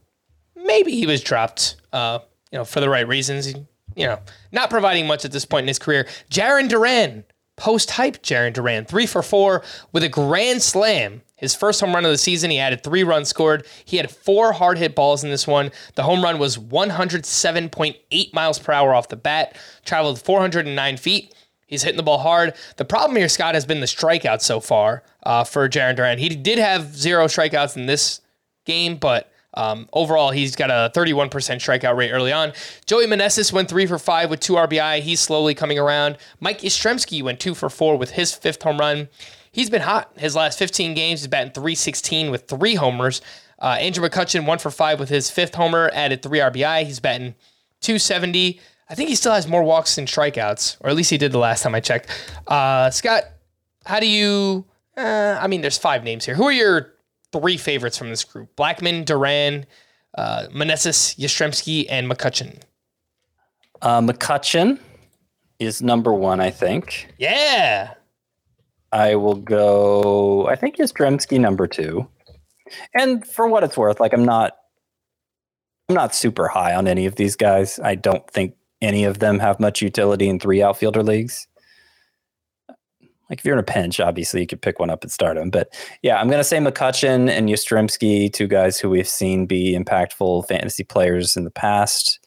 maybe he was dropped, uh, you know, for the right reasons. You know, not providing much at this point in his career. Jarren Duran, post hype Jarren Duran, three for four with a grand slam his first home run of the season, he added three runs scored. He had four hard hit balls in this one. The home run was 107.8 miles per hour off the bat, traveled 409 feet. He's hitting the ball hard. The problem here, Scott, has been the strikeouts so far uh, for Jarren Duran. He did have zero strikeouts in this game, but um, overall, he's got a 31% strikeout rate early on. Joey Meneses went three for five with two RBI. He's slowly coming around. Mike Yastrzemski went two for four with his fifth home run he's been hot. His last 15 games, he's batting 316 with three homers. Uh, Andrew McCutchen, one for five with his fifth homer, added three RBI. He's batting 270. I think he still has more walks than strikeouts, or at least he did the last time I checked. Uh, Scott, how do you? Uh, I mean, there's five names here. Who are your three favorites from this group? Blackmon, Duran, uh, Meneses, Yastrzemski, and McCutchen. Uh, McCutchen is number one, I think. Yeah. I will go. I think Yastrzemski number two. And for what it's worth, like I'm not, I'm not super high on any of these guys. I don't think any of them have much utility in three outfielder leagues. Like if you're in a pinch, obviously you could pick one up and start them. But yeah, I'm gonna say McCutchen and Yastrzemski, two guys who we've seen be impactful fantasy players in the past.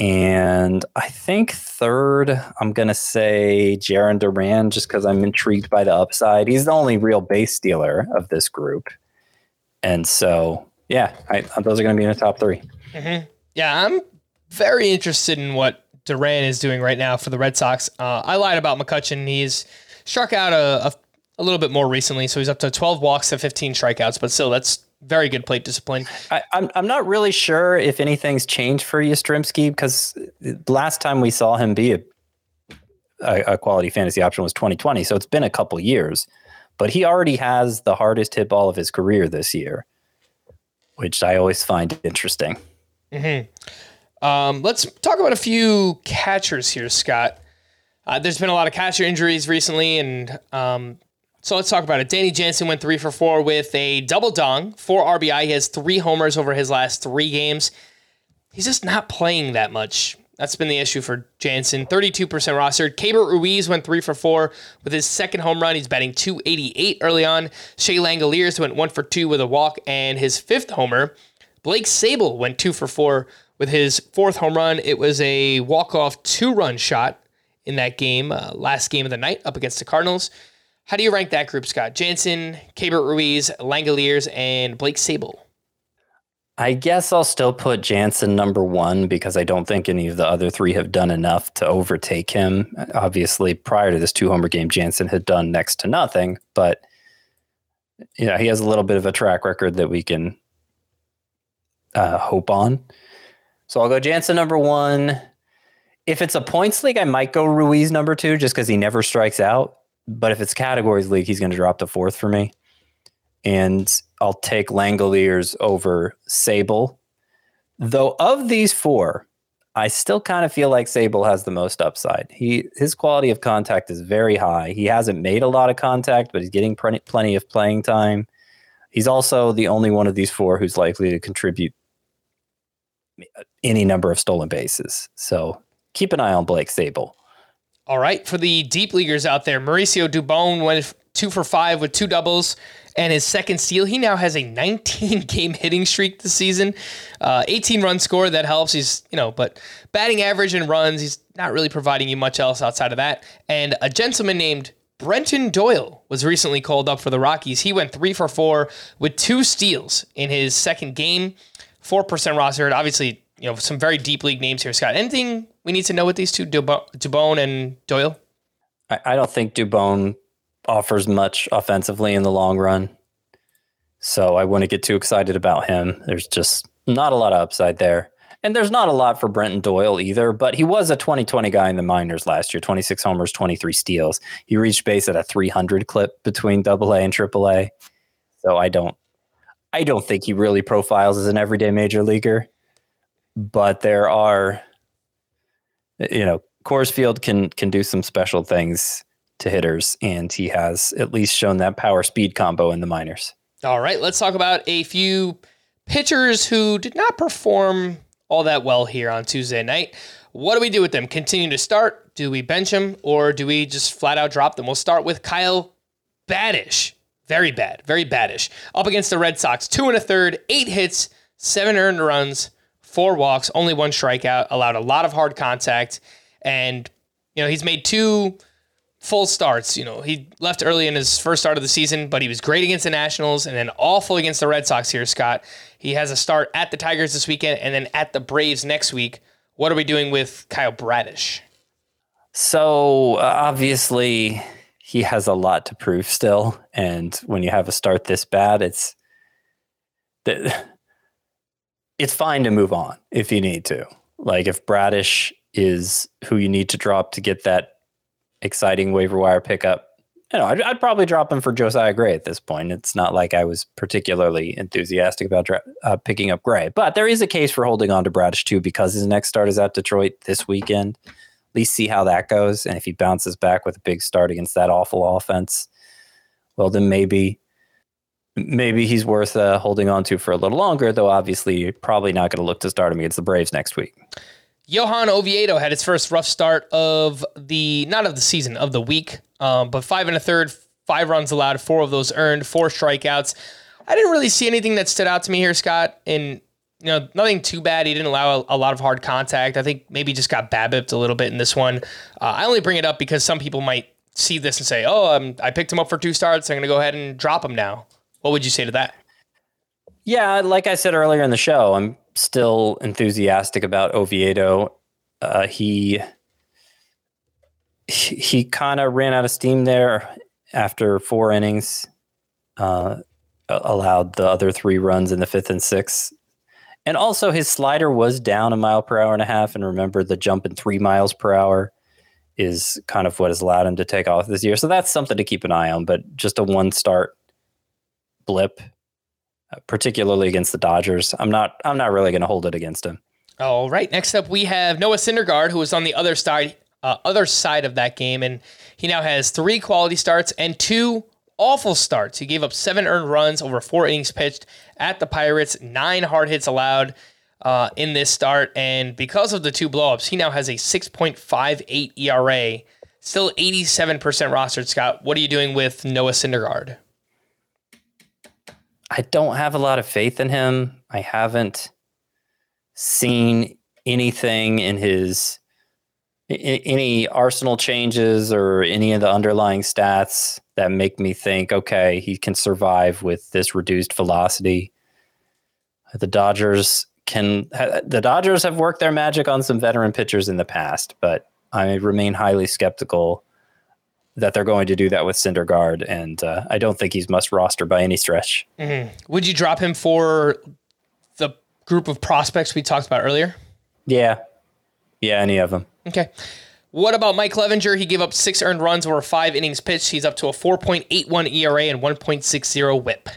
And I think third, I'm going to say Jarren Duran just because I'm intrigued by the upside. He's the only real base stealer of this group. And so, yeah, I, those are going to be in the top 3 mm-hmm. Yeah, I'm very interested in what Duran is doing right now for the Red Sox. Uh, I lied about McCutchen. He's struck out a, a, a little bit more recently, so he's up to 12 walks to 15 strikeouts, but still, that's very good plate discipline. I, am I'm, I'm not really sure if anything's changed for Yastrzemski because last time we saw him be a, a, a, quality fantasy option was 2020, so it's been a couple years. But he already has the hardest hit ball of his career this year, which I always find interesting. Mm-hmm. Um, let's talk about a few catchers here, Scott. Uh, there's been a lot of catcher injuries recently, and um, so let's talk about it. Danny Jansen went three for four with a double dong, four RBI. He has three homers over his last three games. He's just not playing that much. That's been the issue for Jansen. 32% rostered. Keibert Ruiz went three for four with his second home run. He's batting 288 early on. Shea Langeliers went one for two with a walk and his fifth homer. Blake Sabol went two for four with his fourth home run. It was a walk-off two-run shot in that game, uh, last game of the night up against the Cardinals. How do you rank that group, Scott? Jansen, Keibert Ruiz, Langeliers, and Blake Sabol. I guess I'll still put Jansen number one because I don't think any of the other three have done enough to overtake him. Obviously, prior to this two homer game, Jansen had done next to nothing, but yeah, he has a little bit of a track record that we can uh, hope on. So I'll go Jansen number one. If it's a points league, I might go Ruiz number two just because he never strikes out. But if it's categories league, he's going to drop to fourth for me. And I'll take Langeliers over Sabol. Though of these four, I still kind of feel like Sabol has the most upside. He his quality of contact is very high. He hasn't made a lot of contact, but he's getting plenty, plenty of playing time. He's also the only one of these four who's likely to contribute any number of stolen bases. So keep an eye on Blake Sabol. All right, for the deep leaguers out there, Mauricio Dubon went two for five with two doubles and his second steal. He now has a 19 game hitting streak this season, uh, 18 run score. That helps. He's you know, but batting average and runs, he's not really providing you much else outside of that. And a gentleman named Brenton Doyle was recently called up for the Rockies. He went three for four with two steals in his second game, four percent rostered. Obviously, you know some very deep league names here, Scott. Anything we need to know with these two, Dubon and Doyle? I, I don't think Dubon offers much offensively in the long run, so I wouldn't get too excited about him. There's just not a lot of upside there. And there's not a lot for Brenton Doyle either, but he was a 2020 guy in the minors last year 26 homers, 23 steals. He reached base at a 300 clip between AA and AAA. So I don't I don't think he really profiles as an everyday major leaguer. But there are you know, Coors Field can can do some special things to hitters and he has at least shown that power speed combo in the minors. All right, let's talk about a few pitchers who did not perform all that well here on Tuesday night. What do we do with them? Continue to start? Do we bench them or do we just flat out drop them? We'll start with Kyle Bradish. Very bad, very baddish. Up against the Red Sox, two and a third, eight hits, seven earned runs, four walks, only one strikeout, allowed a lot of hard contact. And, you know, he's made two full starts. You know, he left early in his first start of the season, but he was great against the Nationals and then awful against the Red Sox here, Scott. He has a start at the Tigers this weekend and then at the Braves next week. What are we doing with Kyle Bradish? So uh, obviously, he has a lot to prove still, and when you have a start this bad, it's it's fine to move on if you need to. Like if Bradish is who you need to drop to get that exciting waiver wire pickup, you know, I'd, I'd, probably drop him for Josiah Gray at this point. It's not like I was particularly enthusiastic about uh, picking up Gray, but there is a case for holding on to Bradish too because his next start is at Detroit this weekend. At least see how that goes, and if he bounces back with a big start against that awful offense, well, then maybe maybe he's worth uh, holding on to for a little longer. Though obviously, probably not going to look to start him against the Braves next week. Johan Oviedo had his first rough start of the not of the season of the week, um, but five and a third, five runs allowed, four of those earned, four strikeouts. I didn't really see anything that stood out to me here, Scott. And you know, nothing too bad. He didn't allow a, a lot of hard contact. I think maybe just got babbipped a little bit in this one. Uh, I only bring it up because some people might see this and say, "Oh, um, I picked him up for two starts. I'm going to go ahead and drop him now." What would you say to that? Yeah, like I said earlier in the show, I'm still enthusiastic about Oviedo. Uh, he he, kind of ran out of steam there after four innings. Uh, allowed the other three runs in the fifth and sixth. And also, his slider was down a mile per hour and a half. And remember, the jump in three miles per hour is kind of what has allowed him to take off this year. So that's something to keep an eye on. But just a one start blip particularly against the Dodgers. I'm not I'm not really going to hold it against him. All right. Next up, we have Noah Syndergaard, who was on the other side uh, other side of that game, and he now has three quality starts and two awful starts. He gave up seven earned runs over four innings pitched at the Pirates, nine hard hits allowed. Uh, in this start, and because of the two blowups, he now has a 6.58 ERA, still 87% rostered. Scott, what are you doing with Noah Syndergaard? I don't have a lot of faith in him. I haven't seen anything in his any arsenal changes or any of the underlying stats that make me think okay he can survive with this reduced velocity the dodgers can the dodgers have worked their magic on some veteran pitchers in the past but i remain highly skeptical that they're going to do that with Syndergaard, and uh, I don't think he's must roster by any stretch. Mm-hmm. Would you drop him for the group of prospects we talked about earlier? Yeah, yeah, any of them. Okay. What about Mike Clevinger? He gave up six earned runs over five innings pitched. He's up to a 4.81 ERA and 1.60 WHIP.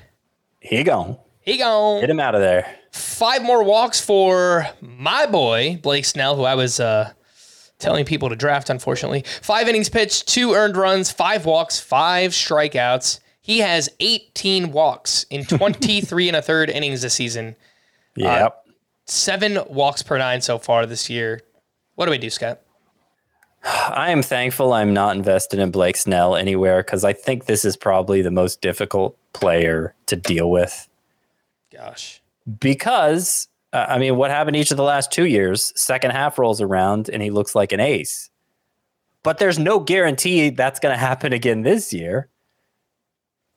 He gone. He gone. Get him out of there. Five more walks for my boy Blake Snell, who I was uh, telling people to draft, unfortunately. Five innings pitched, two earned runs, five walks, five strikeouts. He has 18 walks in 23 and a third innings this season. Yep. Uh, seven walks per nine so far this year. What do we do, Scott? I am thankful I'm not invested in Blake Snell anywhere because I think this is probably the most difficult player to deal with. Gosh. Because uh, I mean, what happened each of the last two years? Second half rolls around and he looks like an ace. But there's no guarantee that's going to happen again this year.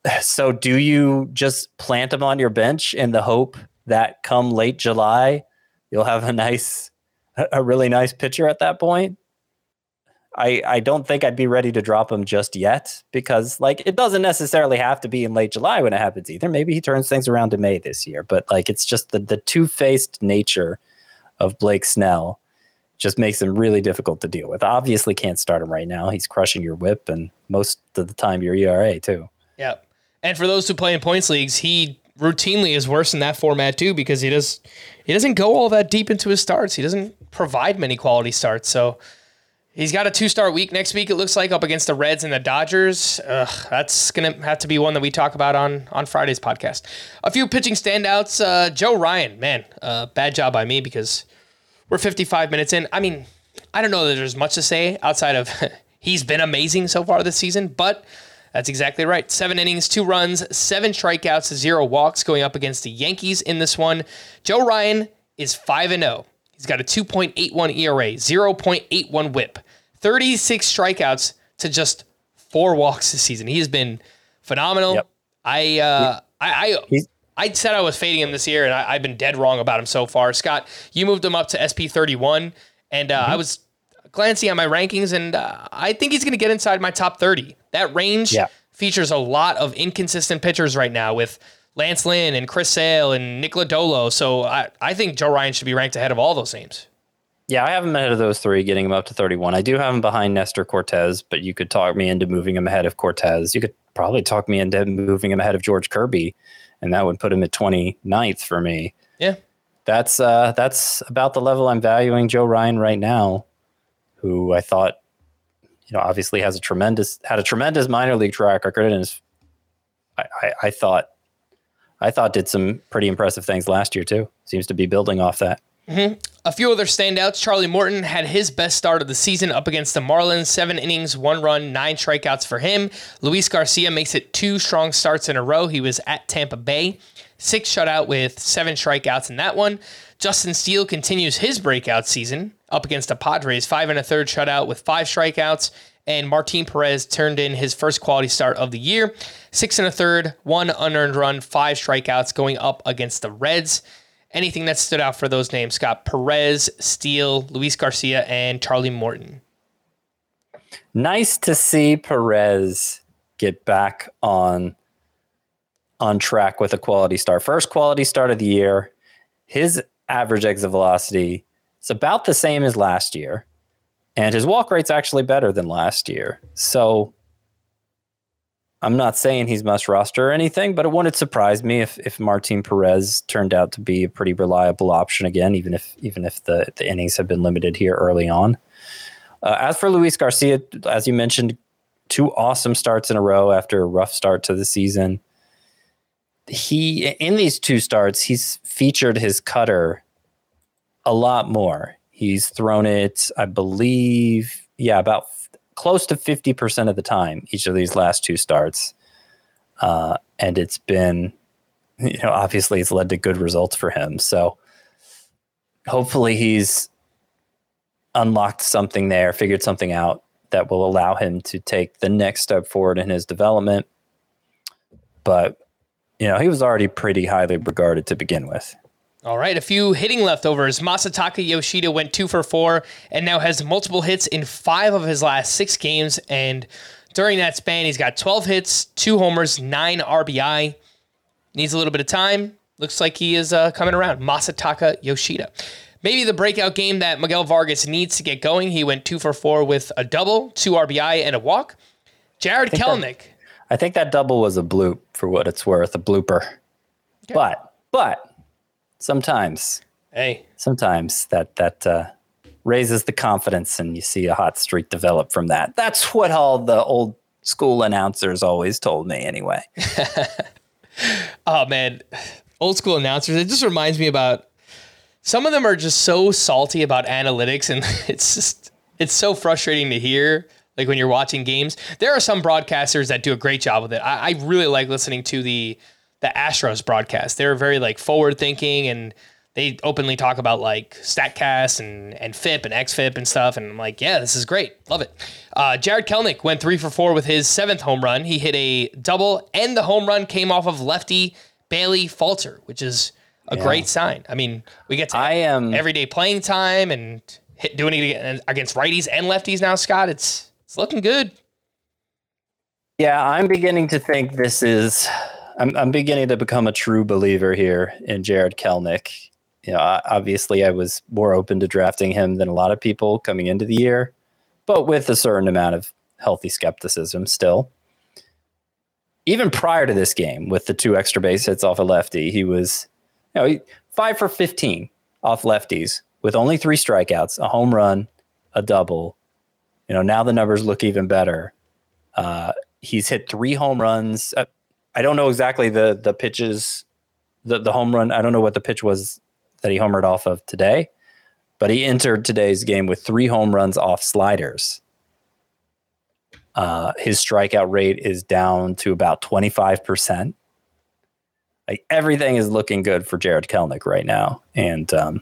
So, do you just plant him on your bench in the hope that come late July, you'll have a nice, a really nice pitcher at that point. I, I don't think I'd be ready to drop him just yet because like it doesn't necessarily have to be in late July when it happens either. Maybe he turns things around to May this year, but like it's just the the two faced nature of Blake Snell just makes him really difficult to deal with. Obviously, can't start him right now. He's crushing your whip and most of the time your ERA too. Yep. And for those who play in points leagues, he routinely is worse in that format too because he does he doesn't go all that deep into his starts. He doesn't provide many quality starts. So He's got a two star week next week, it looks like, up against the Reds and the Dodgers. Ugh, that's going to have to be one that we talk about on, on Friday's podcast. A few pitching standouts. Uh, Joe Ryan, man, uh, bad job by me because we're 55 minutes in. I mean, I don't know that there's much to say outside of he's been amazing so far this season, but that's exactly right. Seven innings, two runs, seven strikeouts, zero walks going up against the Yankees in this one. Joe Ryan is 5 and 0. He's got a 2.81 ERA, 0.81 whip. 36 strikeouts to just four walks this season. He has been phenomenal. Yep. I, uh, I, I, I said I was fading him this year, and I, have been dead wrong about him so far. Scott, you moved him up to SP 31, and uh, mm-hmm. I was glancing at my rankings, and uh, I think he's going to get inside my top 30. That range yeah. features a lot of inconsistent pitchers right now with Lance Lynn and Chris Sale and Nick Lodolo. So I, I think Joe Ryan should be ranked ahead of all those names. Yeah, I have him ahead of those three, getting him up to 31. I do have him behind Nestor Cortes, but you could talk me into moving him ahead of Cortes. You could probably talk me into moving him ahead of George Kirby, and that would put him at 29th for me. Yeah. That's uh that's about the level I'm valuing Joe Ryan right now, who I thought, you know, obviously has a tremendous had a tremendous minor league track record and is I, I, I thought I thought did some pretty impressive things last year too. Seems to be building off that. Mm-hmm. A few other standouts. Charlie Morton had his best start of the season up against the Marlins. Seven innings, one run, nine strikeouts for him. Luis Garcia makes it two strong starts in a row. He was at Tampa Bay. Six shutout with seven strikeouts in that one. Justin Steele continues his breakout season up against the Padres. Five and a third shutout with five strikeouts. And Martin Perez turned in his first quality start of the year. Six and a third, one unearned run, five strikeouts going up against the Reds anything that stood out for those names? Scott Perez, Steele, Luis Garcia, and Charlie Morton. Nice to see Perez get back on on track with a quality start. First quality start of the year. His average exit velocity is about the same as last year, and his walk rate's actually better than last year. So I'm not saying he's must roster or anything, but it wouldn't surprise me if if Martin Perez turned out to be a pretty reliable option again, even if even if the, the innings have been limited here early on. Uh, as for Luis Garcia, as you mentioned, two awesome starts in a row after a rough start to the season. He in these two starts, he's featured his cutter a lot more. He's thrown it, I believe, yeah, about close to 50% of the time each of these last two starts. Uh, and it's been, you know, obviously it's led to good results for him. So hopefully he's unlocked something there, figured something out that will allow him to take the next step forward in his development. But, you know, he was already pretty highly regarded to begin with. All right, a few hitting leftovers. Masataka Yoshida went two for four and now has multiple hits in five of his last six games. And during that span, he's got 12 hits, two homers, nine RBI. Needs a little bit of time. Looks like he is uh, coming around. Masataka Yoshida. Maybe the breakout game that Miguel Vargas needs to get going. He went two for four with a double, two RBI, and a walk. Jarred I Kelenic. That, I think that double was a bloop for what it's worth, a blooper. Okay. But, but sometimes. Hey. Sometimes that that uh, raises the confidence, and you see a hot streak develop from that. That's what all the old school announcers always told me, anyway. oh man, old school announcers. It just reminds me about some of them are just so salty about analytics, and it's just it's so frustrating to hear. Like when you're watching games, there are some broadcasters that do a great job with it. I, I really like listening to the the Astros broadcast. They're very like forward thinking and they openly talk about like StatCast and, and FIP and XFIP and stuff. And I'm like, yeah, this is great. Love it. Uh, Jarred Kelenic went three for four with his seventh home run. He hit a double, and the home run came off of lefty Bailey Falter, which is a Yeah. great sign. I mean, we get to I am everyday playing time and hit, doing it against- against righties and lefties now, Scott. It's it's looking good. Yeah, I'm beginning to think this is. I'm, I'm beginning to become a true believer here in Jarred Kelenic. You know, I- obviously, I was more open to drafting him than a lot of people coming into the year, but with a certain amount of healthy skepticism still. Even prior to this game, with the two extra base hits off a lefty, he was, you know, five for 15 off lefties with only three strikeouts, a home run, a double. You know, now the numbers look even better. Uh, he's hit three home runs. Uh, I don't know exactly the the pitches, the the home run. I don't know what the pitch was that he homered off of today, but he entered today's game with three home runs off sliders. Uh, his strikeout rate is down to about twenty five percent. Like everything is looking good for Jarred Kelenic right now, and um,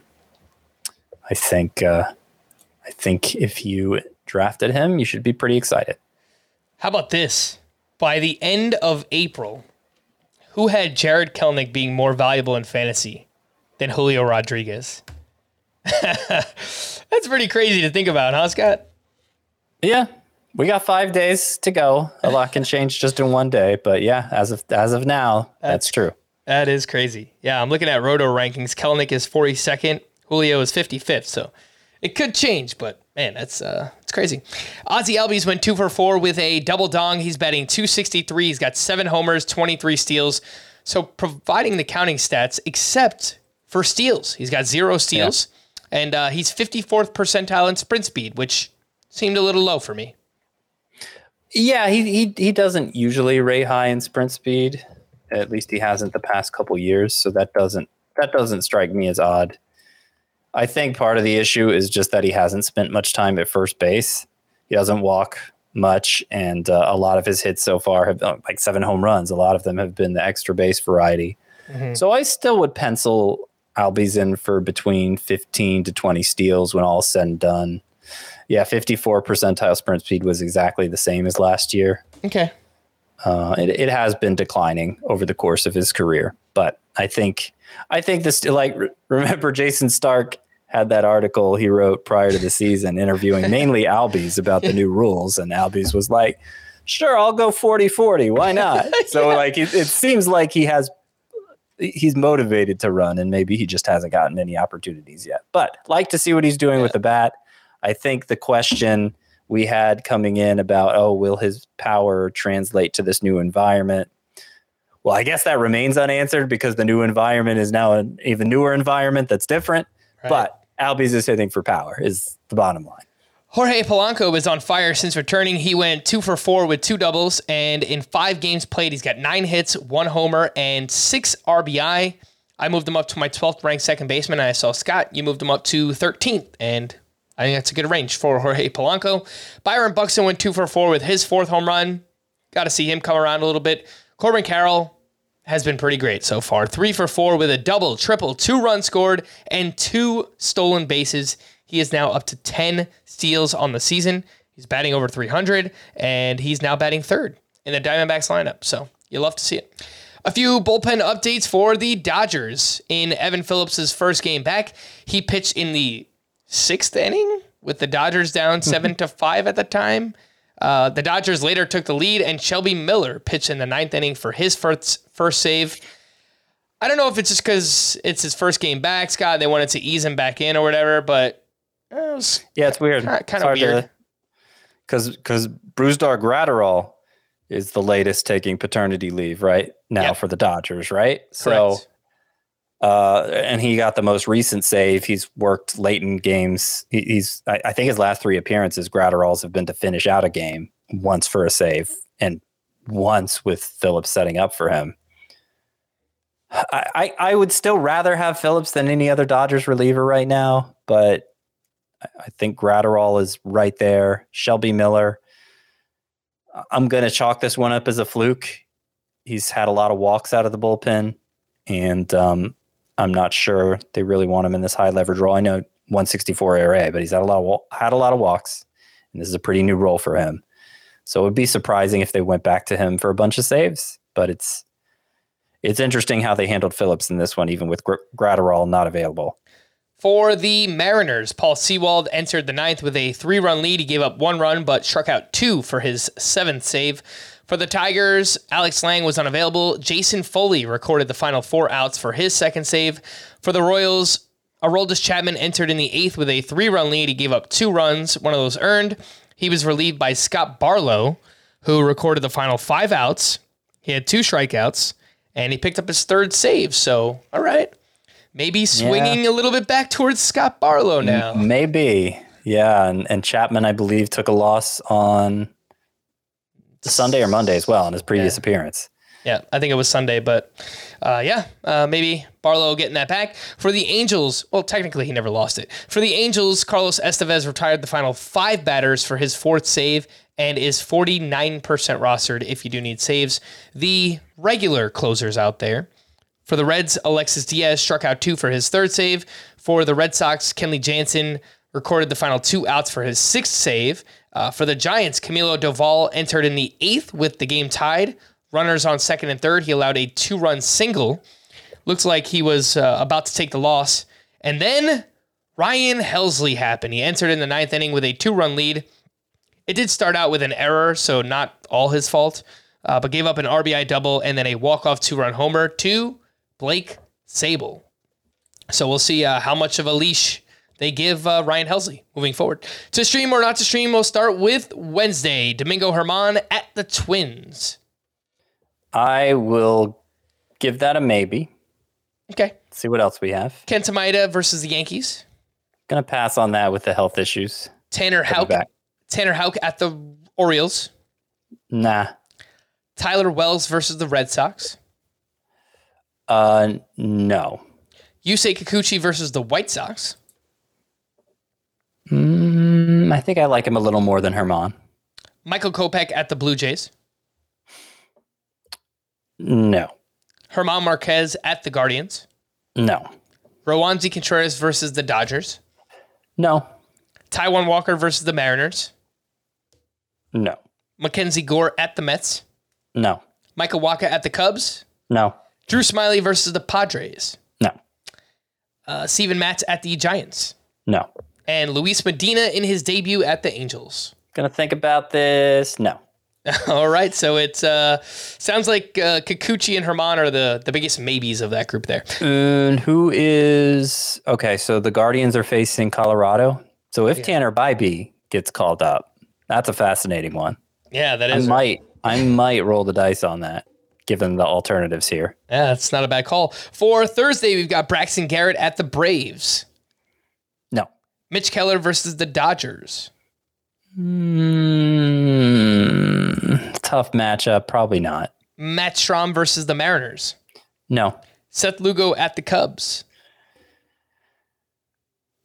I think uh, I think if you drafted him, you should be pretty excited. How about this? By the end of April, who had Jarred Kelenic being more valuable in fantasy than Julio Rodriguez? That's pretty crazy to think about, huh, Scott? Yeah, we got five days to go. A lot can change just in one day, but yeah, as of as of now, that's, true. That is crazy. Yeah, I'm looking at Roto rankings. Kelenic is 42nd. Julio is 55th. So it could change, but man, that's uh, crazy. Ozzy Albies went two for four with a double dong. He's batting 263. He's got seven homers, 23 steals. So providing the counting stats, except for steals, he's got zero steals, and uh, he's 54th percentile in sprint speed, which seemed a little low for me. Yeah, he he he doesn't usually rate high in sprint speed. At least he hasn't the past couple years, so that doesn't that doesn't strike me as odd. I think part of the issue is just that he hasn't spent much time at first base. He doesn't walk much, and uh, a lot of his hits so far have uh, like seven home runs. A lot of them have been the extra base variety. So I still would pencil Albies in for between 15 to 20 steals when all is said and done. Yeah, 54 percentile sprint speed was exactly the same as last year. Okay. Uh, it, it has been declining over the course of his career, but I think I think this like remember Jayson Stark had that article he wrote prior to the season interviewing mainly Albies about the new rules, and Albies was like, "Sure, I'll go 40-40. Why not?" So like it, it seems like he has he's motivated to run, and maybe he just hasn't gotten any opportunities yet. But like to see what he's doing with the bat. I think the question we had coming in about, oh, will his power translate to this new environment? Well, I guess that remains unanswered because the new environment is now an even newer environment that's different. But Albies is hitting for power, is the bottom line. Jorge Polanco is on fire since returning. He went two for four with two doubles, and in five games played, he's got nine hits, one homer, and six RBI. I moved him up to my 12th ranked second baseman. I saw Scott, you moved him up to 13th, and I think that's a good range for Jorge Polanco. Byron Buxton went two for four with his fourth home run. Got to see him come around a little bit. Corbin Carroll has been pretty great so far. Three for four with a double, triple, two runs scored, and two stolen bases. He is now up to 10 steals on the season. He's batting over 300, and he's now batting third in the Diamondbacks lineup. So you love to see it. A few bullpen updates for the Dodgers. In Evan Phillips' first game back, he pitched in the sixth inning with the Dodgers down seven to five at the time. Uh, the Dodgers later took the lead, and Shelby Miller pitched in the ninth inning for his first first save. I don't know if it's just because it's his first game back, Scott. They wanted to ease him back in or whatever, but uh, it was Yeah, it's weird. Hard to- weird. Cause because Brusdar Graterol is the latest taking paternity leave right now for the Dodgers, right? So Correct. Uh and he got the most recent save. He's worked late in games. He, he's I, I think his last three appearances, Graterol's have been to finish out a game once for a save and once with Phillips setting up for him. I, I, I would still rather have Phillips than any other Dodgers reliever right now, but I- think Graterol is right there. Shelby Miller. I'm going to chalk this one up as a fluke. He's had a lot of walks out of the bullpen, and um, I'm not sure they really want him in this high leverage role. I know 164 ERA, but he's had a lot of had a lot of walks, and this is a pretty new role for him. So it would be surprising if they went back to him for a bunch of saves, but it's it's interesting how they handled Phillips in this one, even with Gr- Graterol not available. For the Mariners, Paul Sewald entered the ninth with a three run lead. He gave up one run, but struck out two for his seventh save. For the Tigers, Alex Lange was unavailable. Jason Foley recorded the final four outs for his second save. For the Royals, Aroldis Chapman entered in the eighth with a three run lead. He gave up two runs, one of those earned. He was relieved by Scott Barlow, who recorded the final five outs. He had two strikeouts, and he picked up his third save. So, all right. Maybe swinging yeah. a little bit back towards Scott Barlow now. Maybe. Yeah. And, and Chapman, I believe, took a loss on Sunday or Monday as well in his previous yeah. appearance. Yeah, I think it was Sunday, but uh, yeah, uh, maybe Barlow getting that back. For the Angels, well, technically he never lost it. For the Angels, Carlos Estevez retired the final five batters for his fourth save and is 49% rostered if you do need saves. The regular closers out there. For the Reds, Alexis Diaz struck out two for his third save. For the Red Sox, Kenley Jansen recorded the final two outs for his sixth save. Uh, for the Giants, Camilo Doval entered in the eighth with the game tied. Runners on second and third. He allowed a two run single. Looks like he was uh, about to take the loss. And then Ryan Helsley happened. He entered in the ninth inning with a two run lead. It did start out with an error, so not all his fault, uh, but gave up an RBI double and then a walk off two run homer to Blake Sabol. So we'll see uh, how much of a leash they give uh, Ryan Helsley moving forward. To stream or not to stream, we'll start with Wednesday. Domingo German at the Twins. I will give that a maybe. Okay. See what else we have. Kenta Maeda versus the Yankees. Gonna pass on that with the health issues. Tanner Houck. Tanner Houck at the Orioles. Nah. Tyler Wells versus the Red Sox. Uh, no. Yusei Kikuchi versus the White Sox. Mm, I think I like him a little more than German. Michael Kopech at the Blue Jays. No. German Marquez at the Guardians. No. Roansy Contreras versus the Dodgers. No. Taijuan Walker versus the Mariners. No. Mackenzie Gore at the Mets. No. Michael Wacha at the Cubs. No. Drew Smyly versus the Padres. No. Uh, Steven Matz at the Giants. No. And Luis Medina in his debut at the Angels. Gonna think about this. No. All right, so it uh, sounds like uh, Kikuchi and German are the, the biggest maybes of that group there. And who is okay? So the Guardians are facing Colorado. So if yeah. Tanner Bibee gets called up, that's a fascinating one. Yeah, that is. I might I might roll the dice on that, given the alternatives here. Yeah, that's not a bad call. For Thursday, we've got Braxton Garrett at the Braves. Mitch Keller versus the Dodgers. Mm, tough matchup. Probably not. Matt Strahm versus the Mariners. No. Seth Lugo at the Cubs.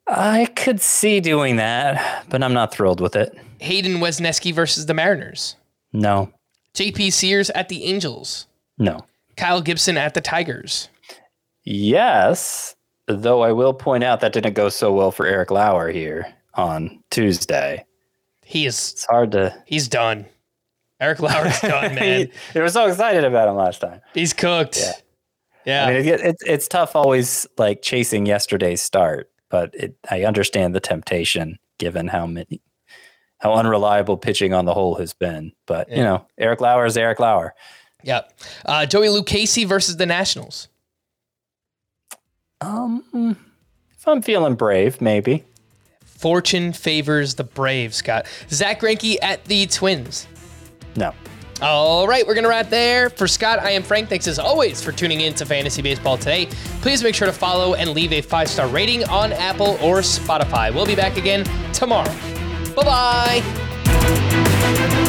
I could see doing that, but I'm not thrilled with it. Hayden Wesneski versus the Mariners. No. JP Sears at the Angels. No. Kyle Gibson at the Tigers. Yes, though I will point out that didn't go so well for Eric Lauer here on Tuesday. He is. It's hard to. He's done. Eric Lauer's done, man. they were so excited about him last time. He's cooked. Yeah. Yeah. I mean, it, it's it's tough always like chasing yesterday's start, but it, I understand the temptation given how many how unreliable pitching on the whole has been. But yeah. you know, Eric Lauer is Eric Lauer. Yeah. Uh, Joey Lucchesi versus the Nationals. Um, if I'm feeling brave, maybe. Fortune favors the brave, Scott. Zack Greinke at the Twins. No. All right, we're going to wrap there. For Scott, I am Frank. Thanks as always for tuning in to Fantasy Baseball today. Please make sure to follow and leave a five star rating on Apple or Spotify. We'll be back again tomorrow. Bye bye.